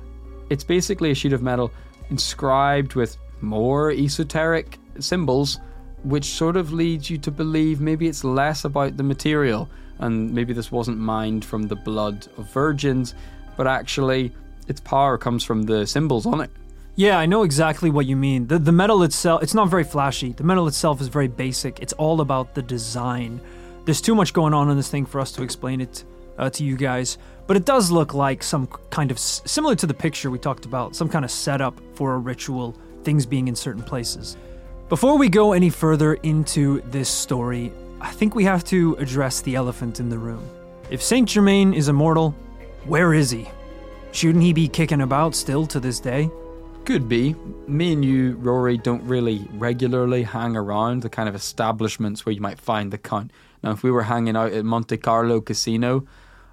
It's basically a sheet of metal inscribed with more esoteric symbols, which sort of leads you to believe maybe it's less about the material and maybe this wasn't mined from the blood of virgins, but actually its power comes from the symbols on it. Yeah, I know exactly what you mean. The, the metal itself, it's not very flashy. The metal itself is very basic. It's all about the design. There's too much going on in this thing for us to explain it uh, to you guys, but it does look like some kind of similar to the picture we talked about, some kind of setup for a ritual, things being in certain places. Before we go any further into this story, I think we have to address the elephant in the room. If Saint Germain is immortal, where is he? Shouldn't he be kicking about still to this day? Could be. Me and you, Rory, don't really regularly hang around the kind of establishments where you might find the count. Now, if we were hanging out at Monte Carlo Casino,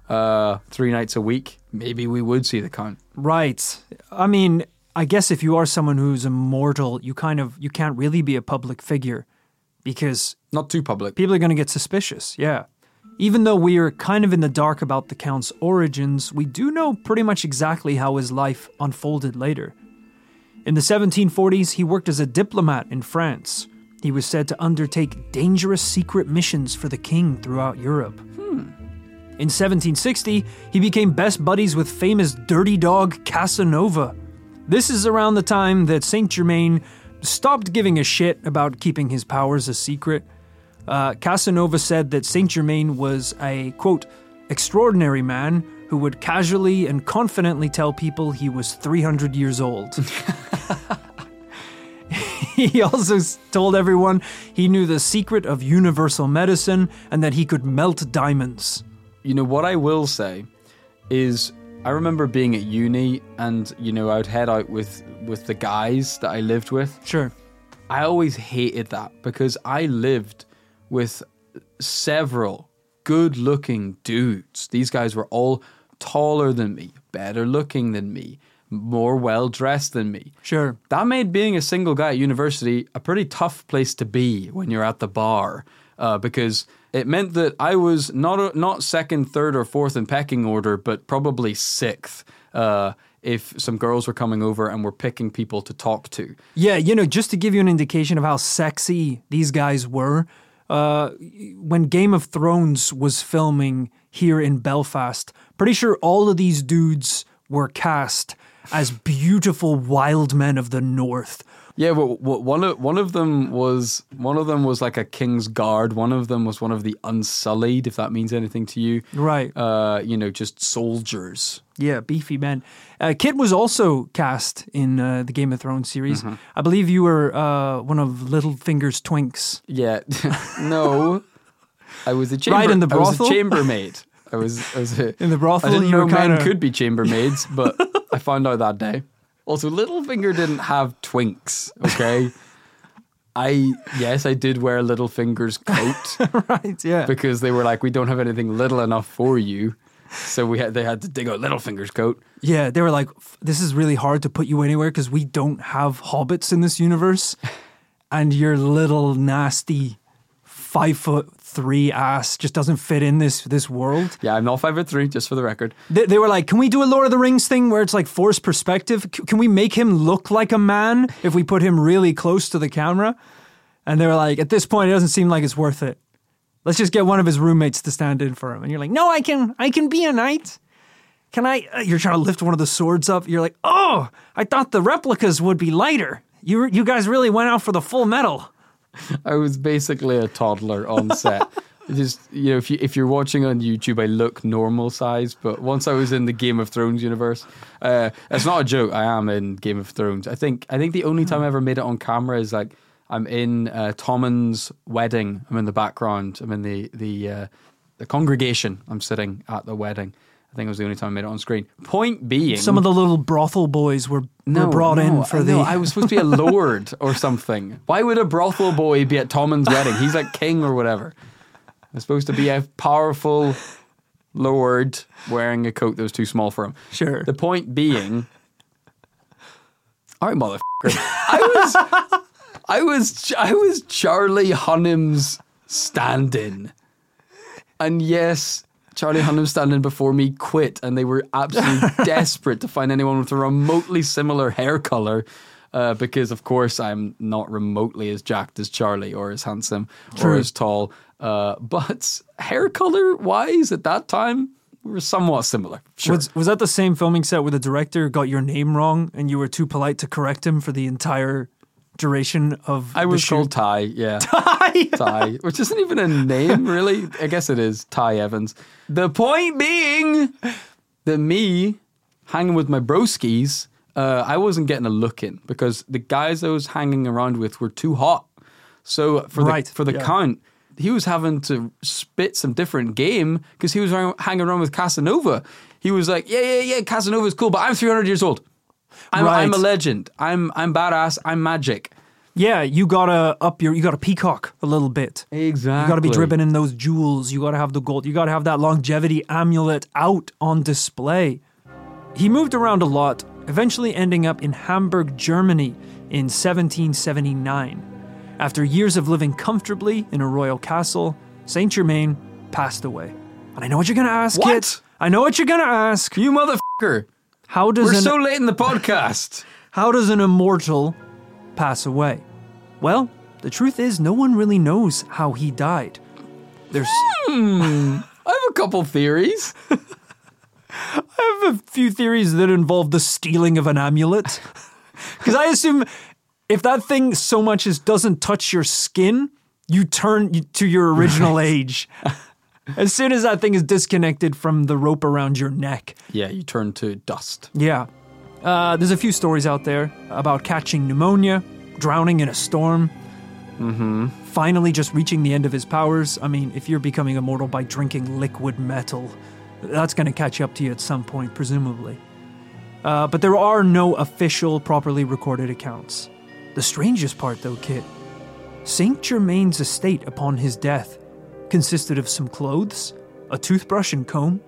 uh, three nights a week, maybe we would see the count. Right. I mean, I guess if you are someone who's immortal, you kind of you can't really be a public figure because Not too public. people are going to get suspicious. Yeah. Even though we are kind of in the dark about the Count's origins, we do know pretty much exactly how his life unfolded later. In the 1740s, he worked as a diplomat in France. He was said to undertake dangerous secret missions for the king throughout Europe. In 1760, he became best buddies with famous dirty dog Casanova. This is around the time that Saint Germain stopped giving a shit about keeping his powers a secret. Uh, Casanova said that Saint Germain was a, quote, extraordinary man who would casually and confidently tell people he was 300 years old. he also told everyone he knew the secret of universal medicine and that he could melt diamonds. You know what I will say is I remember being at uni and you know I would head out with with the guys that I lived with. Sure. I always hated that because I lived with several good-looking dudes. These guys were all taller than me, better looking than me, more well dressed than me. Sure. That made being a single guy at university a pretty tough place to be when you're at the bar, uh, because it meant that I was not not second, third, or fourth in pecking order, but probably sixth. Uh, if some girls were coming over and were picking people to talk to, Yeah, you know, just to give you an indication of how sexy these guys were, uh, when Game of Thrones was filming here in Belfast, pretty sure all of these dudes were cast as beautiful wild men of the north. Yeah, but w- one of one of them was one of them was like a king's guard. One of them was one of the unsullied, if that means anything to you. Right. Uh, you know, just soldiers. Yeah, beefy men. Uh, Kit was also cast in uh, the Game of Thrones series. Mm-hmm. I believe you were uh, one of Littlefinger's twinks. Yeah, no, I was a chamber. Right in the brothel? I was a chambermaid. I was. I was a, In the brothel, I didn't you know men kinda- could be chambermaids, but I found out that day. Also, Littlefinger didn't have twinks. Okay. I yes, I did wear Littlefinger's coat. right, yeah. because they were like, we don't have anything little enough for you. So we had they had to dig out Littlefinger's coat. Yeah, they were like, this is really hard to put you anywhere because we don't have hobbits in this universe. And your little nasty five foot three ass just doesn't fit in this this world. Yeah, I'm not five foot three, just for the record. They, they were like, can we do a Lord of the Rings thing where it's like forced perspective? C- can we make him look like a man if we put him really close to the camera? And they were like, at this point, it doesn't seem like it's worth it. Let's just get one of his roommates to stand in for him. And you're like, no, I can, I can be a knight. Can I? uh, You're trying to lift one of the swords up. You're like, oh, I thought the replicas would be lighter. You, you guys really went out for the full metal. I was basically a toddler on set. Just you know, if you if you're watching on YouTube, I look normal size. But once I was in the Game of Thrones universe, uh, it's not a joke. I am in Game of Thrones. I think I think the only time I ever made it on camera is like I'm in uh, Tommen's wedding. I'm in the background. I'm in the the uh, the congregation. I'm sitting at the wedding. I think it was the only time I made it on screen. Point being, Some of the little brothel boys were, were brought in for I the. know, I was supposed to be a lord or something. Why would a brothel boy be at Tommen's wedding? He's like king or whatever. I'm supposed to be a powerful lord wearing a coat that was too small for him. Sure. The point being, all right, motherfucker. I was, I was, I was Charlie Hunnam's stand-in, and yes. Charlie Hunnam standing before me quit, and they were absolutely desperate to find anyone with a remotely similar hair color. Uh, because of course I'm not remotely as jacked as Charlie or as handsome or as tall. Uh, but hair color wise at that time we were somewhat similar. Sure. Was, was that the same filming set where the director got your name wrong and you were too polite to correct him for the entire duration of I the was shoot? called Ty, yeah. Ty. Ty, which isn't even a name, really. I guess it is Ty Evans. The point being that me hanging with my broskies, uh, I wasn't getting a look in because the guys I was hanging around with were too hot. So for Right, the for the yeah. count, he was having to spit some different game because he was hanging around with Casanova. He was like, yeah, yeah, yeah, Casanova's cool, but I'm 300 years old. I'm, I'm a legend. I'm I'm badass. I'm magic. Yeah, you gotta up your, you gotta peacock a little bit. Exactly. You gotta be dripping in those jewels. You gotta have the gold. You gotta have that longevity amulet out on display. He moved around a lot, eventually ending up in Hamburg, Germany in 1779. After years of living comfortably in a royal castle, Saint Germain passed away. And I know what you're gonna ask, What? Kit. I know what you're gonna ask. You motherfucker. How does We're an, so late in the podcast. how does an immortal pass away? Well, the truth is, no one really knows how he died. There's hmm. I have a couple theories. I have a few theories that involve the stealing of an amulet. Because I assume if that thing so much as doesn't touch your skin, you turn to your original age. As soon as that thing is disconnected from the rope around your neck. Yeah, you turn to dust. Yeah. Uh, there's a few stories out there about catching pneumonia, drowning in a storm, mm-hmm. finally just reaching the end of his powers. I mean, if you're becoming immortal by drinking liquid metal, that's going to catch up to you at some point, presumably. Uh, but there are no official, properly recorded accounts. The strangest part, though, Kit, Saint Germain's estate upon his death consisted of some clothes, a toothbrush and comb,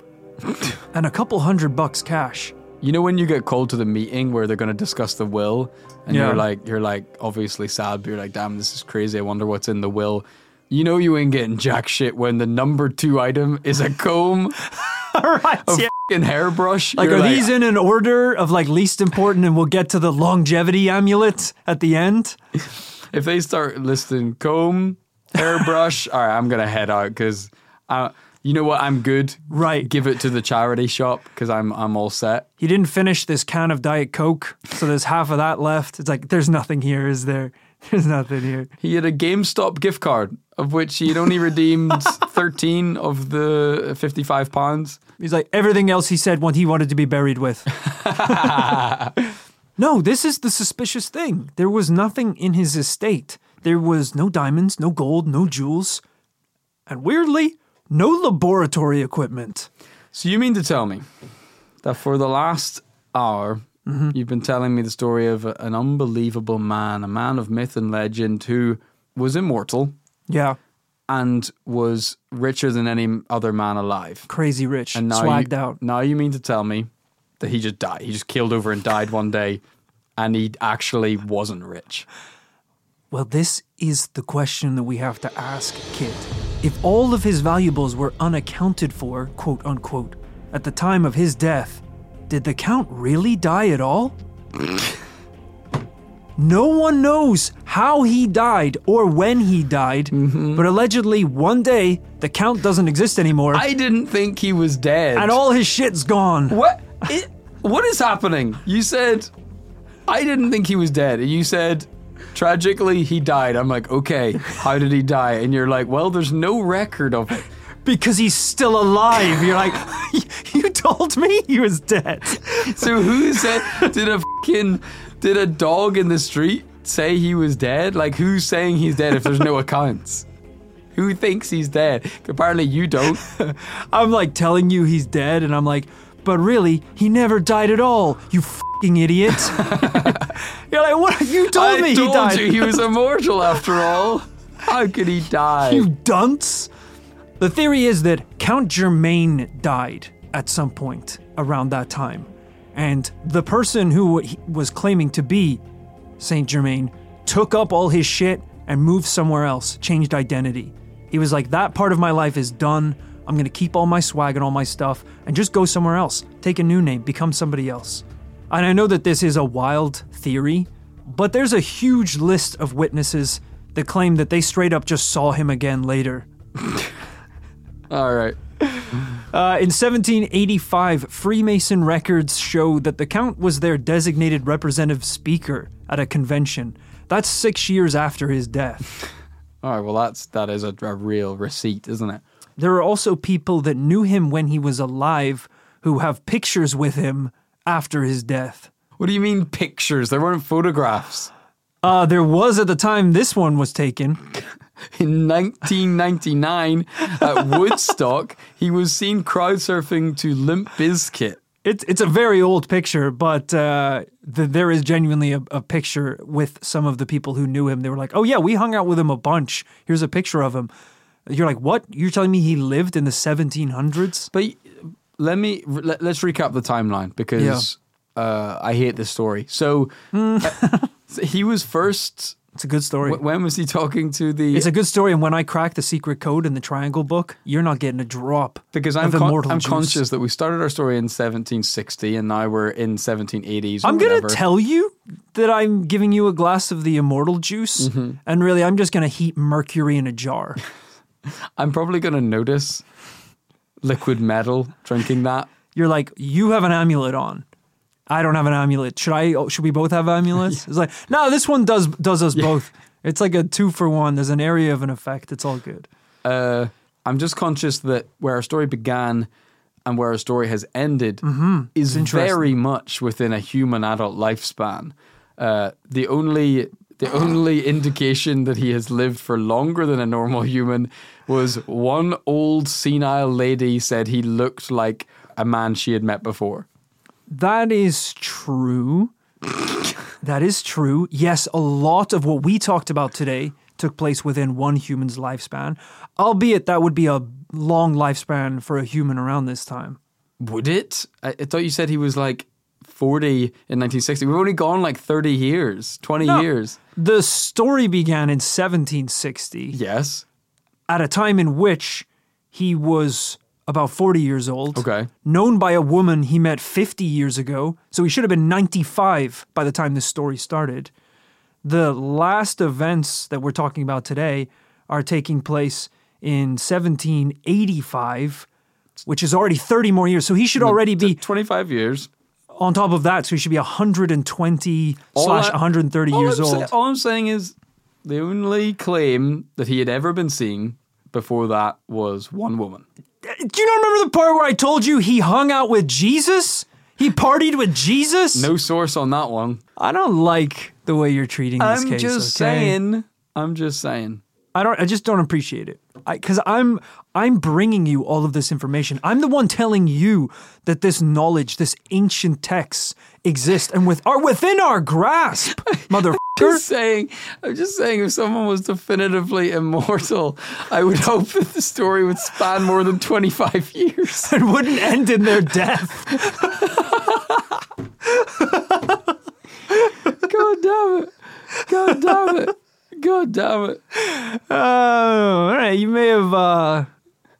and a couple hundred bucks cash. You know when you get called to the meeting where they're going to discuss the will, and Yeah. you're like, you're like obviously sad, but you're like, damn, this is crazy. I wonder what's in the will. You know you ain't getting jack shit when the number two item is a comb, right. a yeah. fucking hairbrush. Like, You're are these in an order of like least important, and we'll get to the longevity amulet at the end? if they start listing comb, hairbrush, all right, I'm gonna head out because, uh, you know what, I'm good. Right. give it to the charity shop because I'm I'm all set. He didn't finish this can of Diet Coke, so there's half of that left. It's like there's nothing here, is there? There's nothing here. He had a GameStop gift card of which he had only redeemed 13 of the 55 pounds. He's like everything else he said what he wanted to be buried with. no, this is the suspicious thing. There was nothing in his estate. There was no diamonds, no gold, no jewels, and weirdly, no laboratory equipment. So you mean to tell me that for the last hour mm-hmm. you've been telling me the story of an unbelievable man, a man of myth and legend who was immortal Yeah, and was richer than any other man alive. crazy rich, And now swagged you, out. Now you mean to tell me that he just died? He just killed over and died one day, and he actually wasn't rich. Well, this is the question that we have to ask, Kit. If all of his valuables were unaccounted for, quote unquote, at the time of his death, did the Count really die at all? no one knows how he died or when he died, mm-hmm. but allegedly one day the Count doesn't exist anymore I didn't think he was dead. and all his shit's gone. What? It, what is happening? You said I didn't think he was dead. And you said tragically he died. I'm like, okay, how did he die? And you're like, well, there's no record of it. Because he's still alive. You're like, you told me he was dead. So who said? Did a fucking did a dog in the street say he was dead? Like who's saying he's dead if there's no accounts? Who thinks he's dead? Apparently you don't. I'm like telling you he's dead, and I'm like, but really, he never died at all. You fucking idiot. You're like, what? You told I me told he died. you he was immortal after all. How could he die? you dunce. The theory is that Count Germain died at some point around that time, and the person who he was claiming to be Saint Germain took up all his shit and moved somewhere else, changed identity. He was like, that part of my life is done. I'm gonna keep all my swag and all my stuff and just go somewhere else, take a new name, become somebody else. And I know that this is a wild theory, but there's a huge list of witnesses that claim that they straight up just saw him again later. all right. Uh, in 1785, Freemason records show that the Count was their designated representative speaker at a convention. That's six years after his death. All right. Well, that's that is a, a real receipt, isn't it? There are also people that knew him when he was alive who have pictures with him after his death. What do you mean pictures? There weren't photographs. Uh, there was at the time this one was taken. In 1999 at Woodstock, he was seen crowd surfing to Limp Bizkit. it's it's a very old picture, but uh, the, there is genuinely a, a picture with some of the people who knew him. They were like, "Oh yeah, we hung out with him a bunch. Here's a picture of him." You're like, "What? You're telling me he lived in the 1700s?" But let me let, us recap the timeline because uh, I hate this story. So uh, he was first. It's a good story. wh- When was he talking to the? It's a good story, and when I crack the secret code in the Triangle Book, you're not getting a drop because I'm con- I'm conscious that we started our story in 1760 and now we're in 1780s. or I'm gonna tell you that I'm giving you a glass of the immortal juice, Mm-hmm. and really, I'm just gonna heat mercury in a jar. I'm probably going to notice liquid metal drinking that. You're like, you have an amulet on. I don't have an amulet. Should I? oh, Should we both have amulets? It's like, no, this one does does us both. It's like a two for one. There's an area of an effect. It's all good. Uh, I'm just conscious that where our story began and where our story has ended is interesting. very much within a human adult lifespan. Uh, the only the only indication that he has lived for longer than a normal human was one old senile lady said he looked like a man she had met before. That is true. that is true. Yes, a lot of what we talked about today took place within one human's lifespan, albeit that would be a long lifespan for a human around this time. Would it? I, I thought you said he was like 40 in 1960. We've only gone like 30 years, 20 No. years. The story began in 1760. Yes. at a time in which he was about 40 years old. Okay. Known by a woman he met 50 years ago. So he should have been 95 by the time this story started. The last events that we're talking about today are taking place in 1785, which is already 30 more years. So he should already be 25 years. On top of that. So he should be 120 All slash I- 130 all years I'm old. say- all I'm saying is the only claim that he had ever been seen before that was one woman. Uh, do you not remember the part where I told you he hung out with Jesus? He partied with Jesus? No source on that one. I don't like the way you're treating this case. I'm just okay? saying. I'm just saying. I don't. I just don't appreciate it. Because I'm I'm bringing you all of this information. I'm the one telling you that this knowledge, this ancient texts exist and with are within our grasp, motherfucker. Just saying. I'm just saying. If someone was definitively immortal, I would hope that the story would span more than 25 years. It wouldn't end in their death. God damn it! God damn it! God damn it! Oh, all right. You may have uh,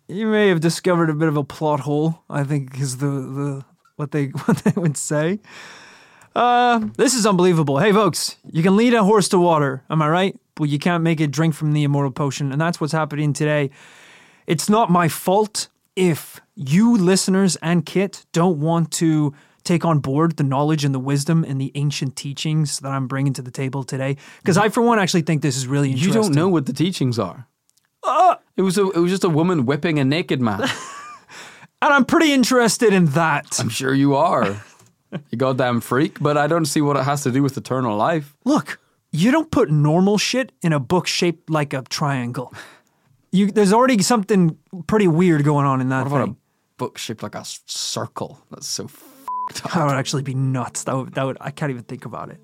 you may have discovered a bit of a plot hole. I think is the the what they what they would say. Uh, this is unbelievable. Hey, folks, you can lead a horse to water. Am I right? But you can't make it drink from the immortal potion, and that's what's happening today. It's not my fault if you listeners and Kit don't want to take on board the knowledge and the wisdom and the ancient teachings that I'm bringing to the table today. Because I, for one, actually think this is really interesting. You don't know what the teachings are. Uh. it was a, it was just a woman whipping a naked man. And I'm pretty interested in that. I'm sure you are. You goddamn freak, but I don't see what it has to do with eternal life. Look, you don't put normal shit in a book shaped like a triangle. You, there's already something pretty weird going on in that What about a thing. book shaped like a circle? That's so up. That would actually be nuts. That would, that would, I can't even think about it.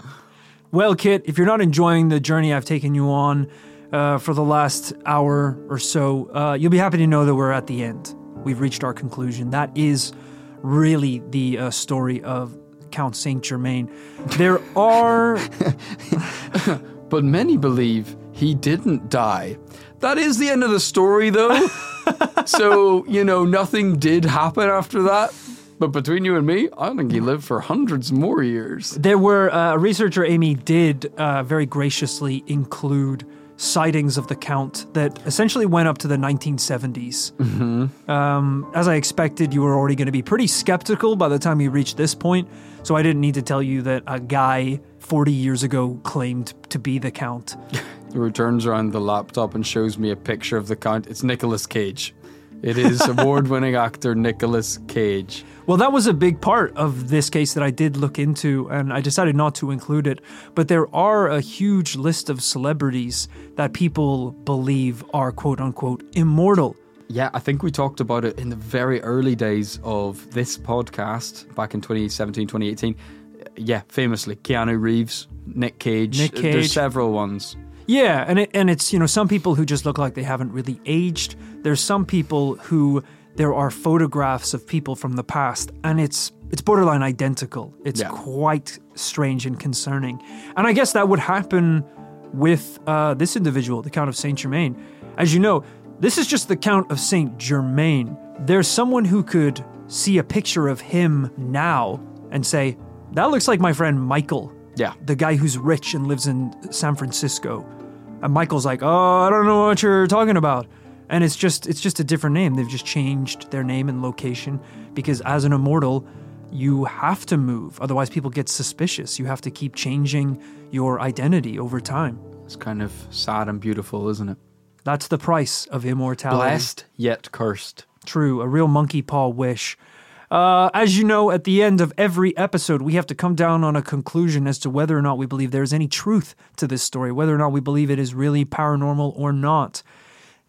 Well, Kit, if you're not enjoying the journey I've taken you on uh, for the last hour or so, uh, you'll be happy to know that we're at the end. We've reached our conclusion. That is really the uh, story of Count Saint Germain. There are But many believe he didn't die. That is the end of the story, though. so, you know, nothing did happen after that. But between you and me, I think he lived for hundreds more years. There were uh, researcher Amy did uh, very graciously include sightings of the count that essentially went up to the 1970s. Mm-hmm. Um, as I expected, you were already going to be pretty skeptical by the time you reached this point, so I didn't need to tell you that a guy 40 years ago claimed to be the count. He returns around the laptop and shows me a picture of the count. It's Nicolas Cage. It is award winning actor Nicolas Cage. Well, that was a big part of this case that I did look into, and I decided not to include it. But there are a huge list of celebrities that people believe are quote unquote immortal. Yeah, I think we talked about it in the very early days of this podcast back in 2017, 2018. Yeah, famously, Keanu Reeves, Nick Cage. Nick Cage. There's several ones. Yeah, and it, and it's you know some people who just look like they haven't really aged. There's some people who there are photographs of people from the past, and it's it's borderline identical. It's Yeah. quite strange and concerning. And I guess that would happen with uh, this individual, the Count of Saint Germain. As you know, this is just the Count of Saint Germain. There's someone who could see a picture of him now and say, "That looks like my friend Michael." Yeah. the guy who's rich and lives in San Francisco. And Michael's like, "Oh, I don't know what you're talking about." And it's just it's just a different name. They've just changed their name and location because as an immortal, you have to move. Otherwise people get suspicious. You have to keep changing your identity over time. It's kind of sad and beautiful, isn't it? That's the price of immortality. Blessed yet cursed. True, a real monkey paw wish. Uh, as you know, at the end of every episode, we have to come down on a conclusion as to whether or not we believe there is any truth to this story, whether or not we believe it is really paranormal or not.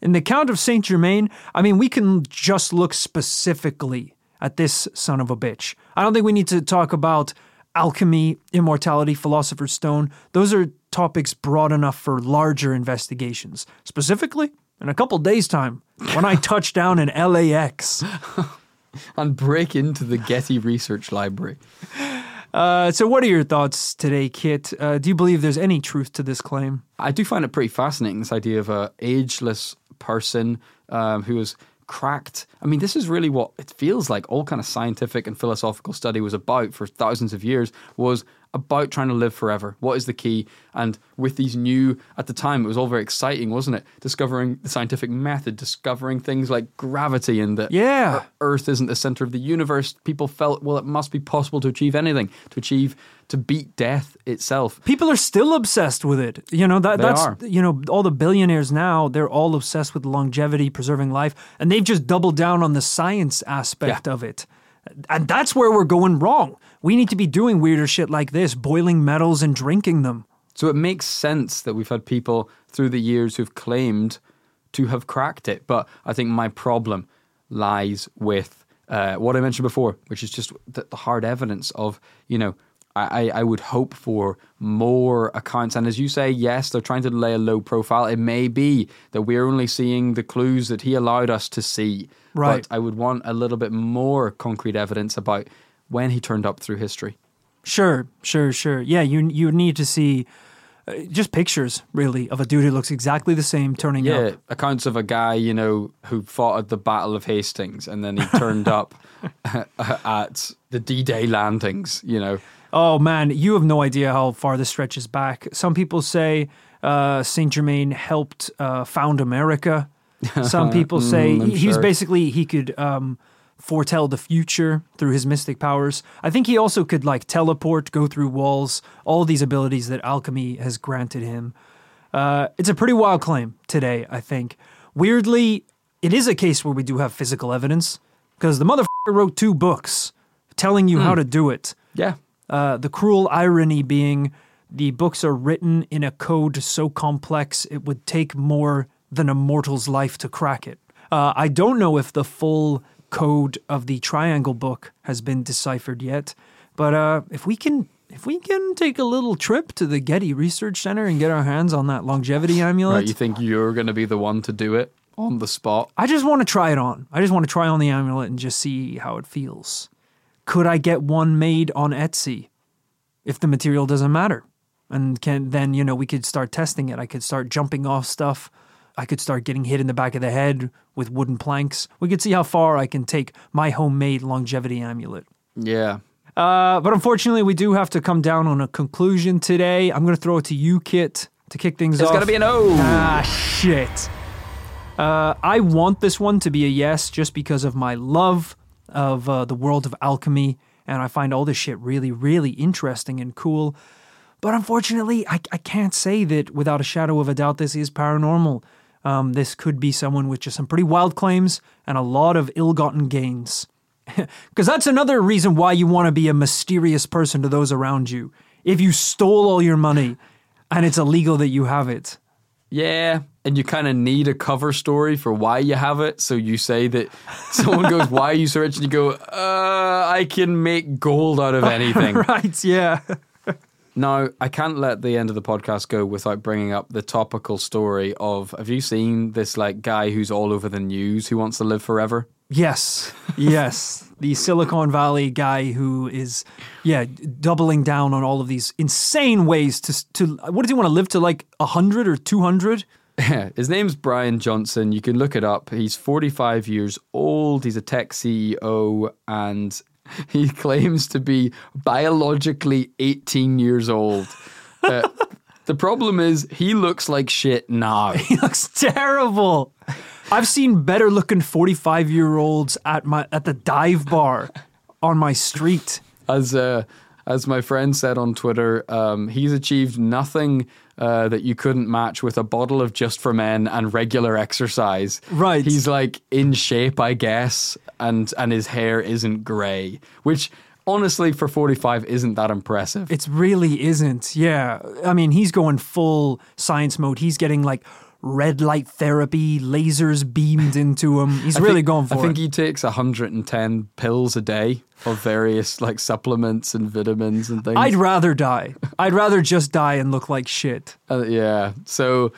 In the Count of Saint Germain, I mean, we can just look specifically at this son of a bitch. I don't think we need to talk about alchemy, immortality, philosopher's stone. Those are topics broad enough for larger investigations. Specifically, in a couple days' time, when I touch down in LAX. And break into the Getty Research Library. Uh, so, what are your thoughts today, Kit? Uh, do you believe there's any truth to this claim? I do find it pretty fascinating this idea of a ageless person um, who has cracked. I mean, this is really what it feels like. All kind of scientific and philosophical study was about for thousands of years was about trying to live forever. What is the key? And with these new, at the time, it was all very exciting, wasn't it? Discovering the scientific method, discovering things like gravity and that Yeah. Earth isn't the center of the universe. People felt, well, it must be possible to achieve anything, to achieve, to beat death itself. People are still obsessed with it. You know that that's are. you know all the billionaires now they're all obsessed with longevity, preserving life, and they've just doubled down on the science aspect Yeah. of it. And that's where we're going wrong. We need to be doing weirder shit like this, boiling metals and drinking them. So it makes sense that we've had people through the years who've claimed to have cracked it. But I think my problem lies with uh, what I mentioned before, which is just the, the hard evidence of, you know, I, I would hope for more accounts. And as you say, yes, they're trying to lay a low profile. It may be that we're only seeing the clues that he allowed us to see. Right. But I would want a little bit more concrete evidence about when he turned up through history. Sure, sure, sure. Yeah, you you need to see uh, just pictures really of a dude who looks exactly the same turning Yeah, up. accounts of a guy, you know, who fought at the Battle of Hastings and then he turned up at the D Day landings, you know. Oh man, you have no idea how far this stretches back. Some people say uh, Saint Germain helped uh, found America. Some people say Mm, he, he was sure. basically he could um, foretell the future through his mystic powers. I think he also could like teleport, go through walls, all these abilities that alchemy has granted him. Uh, it's a pretty wild claim today, I think. Weirdly, it is a case where we do have physical evidence because the motherfucker wrote two books telling you Hmm. how to do it. Yeah. Uh, the cruel irony being the books are written in a code so complex it would take more than a mortal's life to crack it. Uh, I don't know if the full code of the Triangle book has been deciphered yet, but uh, if we can. If we can take a little trip to the Getty Research Center and get our hands on that longevity amulet, Right, you think you're going to be the one to do it on the spot? I just want to try it on. I just want to try on the amulet and just see how it feels. Could I get one made on Etsy if the material doesn't matter? And can then, you know, we could start testing it. I could start jumping off stuff. I could start getting hit in the back of the head with wooden planks. We could see how far I can take my homemade longevity amulet. Yeah. Uh, but unfortunately, we do have to come down on a conclusion today. I'm going to throw it to you, Kit, to kick things off. It's going to be an O. Ah, shit. Uh, I want this one to be a yes just because of my love of uh, the world of alchemy, and I find all this shit really, really interesting and cool. But unfortunately, I, I can't say that without a shadow of a doubt this is paranormal. Um, this could be someone with just some pretty wild claims and a lot of ill gotten gains. Because that's another reason why you want to be a mysterious person to those around you. If you stole all your money and it's illegal that you have it, Yeah, and you kind of need a cover story for why you have it. So you say that someone goes, "Why are you so rich?" and you go, "Uh, I can make gold out of anything." right, yeah. Now, I can't let the end of the podcast go without bringing up the topical story of have you seen this like guy who's all over the news who wants to live forever? Yes, yes. the Silicon Valley guy who is, yeah, doubling down on all of these insane ways to to. What does he want to live to like hundred or two hundred? His name's Brian Johnson. You can look it up. He's 45 years old. He's a tech CEO and he claims to be biologically 18 years old. Uh, the problem is he looks like shit now. He looks terrible. I've seen better looking forty five year olds at my at the dive bar on my street. As uh, as my friend said on Twitter, um, he's achieved nothing uh, that you couldn't match with a bottle of Just for Men and regular exercise. Right. He's like in shape, I guess, and and his hair isn't grey, which honestly for 45 isn't that impressive. It really isn't. Yeah. I mean, he's going full science mode. He's getting like red light therapy, lasers beamed into him. He's I really think- going for I think it. he takes 110 pills a day of various like supplements and vitamins and things. I'd rather die. I'd rather just die and look like shit. Uh, yeah. So,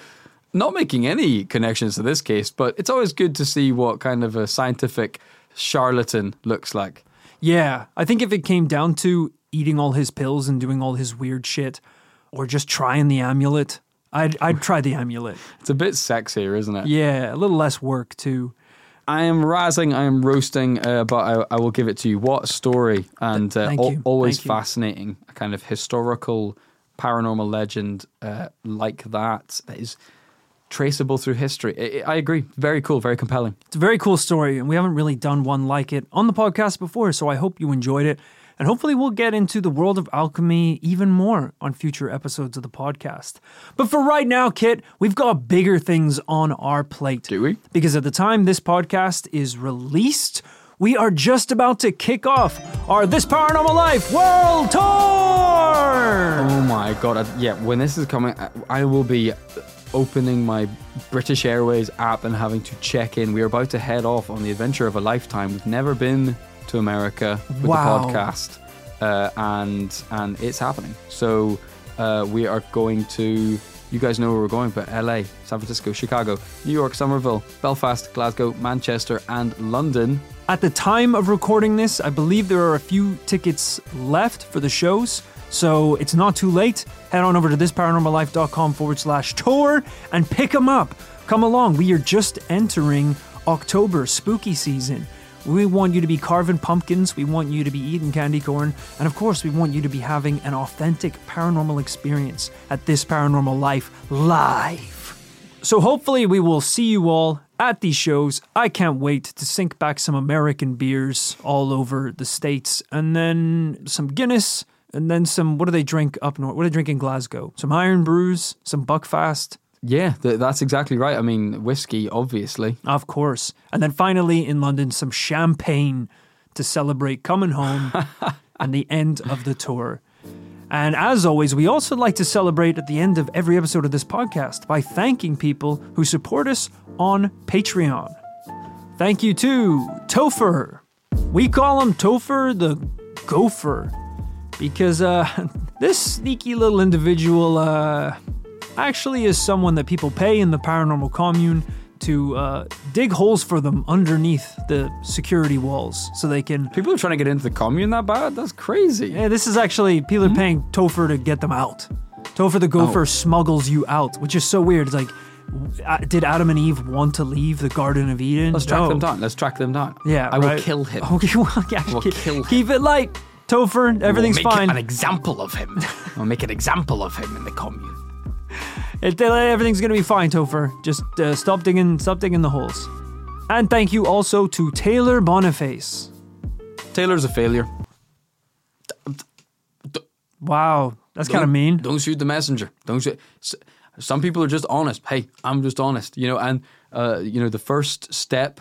not making any connections to this case, but it's always good to see what kind of a scientific charlatan looks like. Yeah. I think if it came down to eating all his pills and doing all his weird shit, or just trying the amulet, I'd I'd try the amulet. It's a bit sexier, isn't it? Yeah, a little less work too. I am razzing, I am roasting, uh, but I, I will give it to you. What a story! And uh, Thank al- you, always fascinating, a kind of historical paranormal legend uh, like that that is traceable through history. I, I agree. Very cool, very compelling. It's a very cool story, and we haven't really done one like it on the podcast before, so I hope you enjoyed it. And hopefully, we'll get into the world of alchemy even more on future episodes of the podcast. But for right now, Kit, we've got bigger things on our plate. Do we? Because at the time this podcast is released, we are just about to kick off our This Paranormal Life World Tour! Oh my god! I, yeah, when this is coming, I, I will be opening my British Airways app and having to check in. We are about to head off on the adventure of a lifetime. We've never been to America with Wow. the podcast, uh, and and it's happening. So uh, we are going to. You guys know where we're going, but LA, San Francisco, Chicago, New York, Somerville, Belfast, Glasgow, Manchester, and London. At the time of recording this, I believe there are a few tickets left for the shows. So it's not too late. Head on over to thisparanormallife.com forward slash tour and pick them up. Come along. We are just entering October, spooky season. We want you to be carving pumpkins. We want you to be eating candy corn. And of course, we want you to be having an authentic paranormal experience at This Paranormal Life live. So hopefully we will see you all at these shows. I can't wait to sink back some American beers all over the states and then some Guinness and then some what do they drink up north? What do they drink in Glasgow? Some Irn-Brus, some Buckfast, Yeah, th- that's exactly right. I mean, whiskey, obviously. of course. And then finally in London some champagne to celebrate coming home and the end of the tour. And as always, we also like to celebrate at the end of every episode of this podcast by thanking people who support us on Patreon. Thank you to Topher. We call him Topher the Gopher because uh, this sneaky little individual uh, actually is someone that people pay in the paranormal commune to uh, dig holes for them underneath the security walls so they can. People are trying to get into the commune that bad? That's crazy. Yeah, this is actually people are paying Topher to get them out. Topher the Gopher Oh. smuggles you out, which is so weird. It's like, uh, did Adam and Eve want to leave the Garden of Eden? Let's track No. them down. Let's track them down. Yeah, I will kill him. Okay, well, yeah, will keep, kill him. keep it light, Topher. Everything's we'll make fine. an example of him. I'll make an example of him in the commune. It, uh, everything's gonna be fine, Topher. Just uh, stop digging, stop digging the holes. And thank you also to Taylor Boniface. Taylor's a failure. Wow, that's kind of mean. Don't shoot the messenger. Don't shoot. Some people are just honest. Hey, I'm just honest. You know, and uh, you know the first step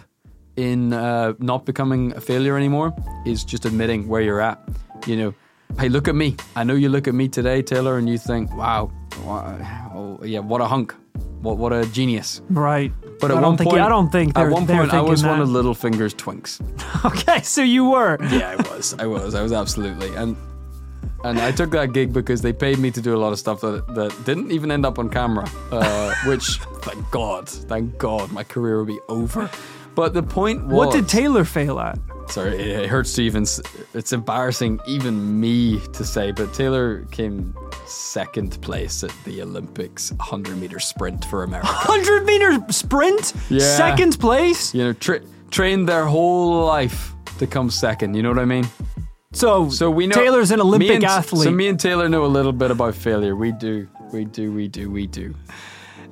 in uh, not becoming a failure anymore is just admitting where you're at. You know, hey, look at me. I know you look at me today, Taylor, and you think, wow, wha- oh, yeah, what a hunk. what what a genius. Right. But at I one don't think point, I don't think at one point I was thinking one of. Littlefinger's twinks. Okay, so you were. Yeah, I was. I was. I was absolutely. And and I took that gig because they paid me to do a lot of stuff that that didn't even end up on camera. Uh, which, thank God, thank God, my career will be over. But the point was, What did Taylor fail at? Sorry, it, hurts to even. It's embarrassing even me to say, but Taylor came second place at the Olympics 100 meter sprint for America. 100 meter sprint? Yeah. Second place? you know, tra- trained their whole life to come second. You know what I mean? So, So we know Taylor's an Olympic and- athlete. So me and Taylor know a little bit about failure. We do, we do, we do, we do.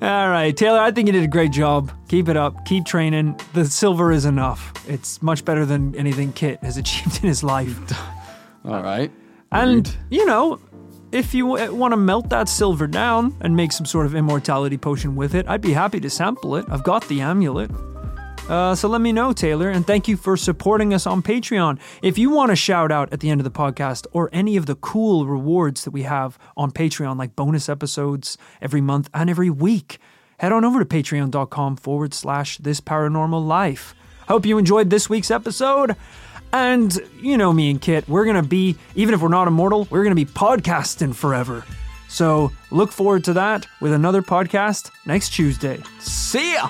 All right, Taylor, I think you did a great job. Keep it up. Keep training. The silver is enough. It's much better than anything Kit has achieved in his life. All right. And, Rude. you know, if you want to melt that silver down and make some sort of immortality potion with it, I'd be happy to sample it. I've got the amulet. Uh, so let me know, Taylor, and thank you for supporting us on Patreon. If you want a shout out at the end of the podcast or any of the cool rewards that we have on Patreon, like bonus episodes every month and every week, head on over to patreon.com forward slash this paranormal life. Hope you enjoyed this week's episode. And you know me and Kit, we're going to be, even if we're not immortal, we're going to be podcasting forever. So look forward to that with another podcast next Tuesday. See ya.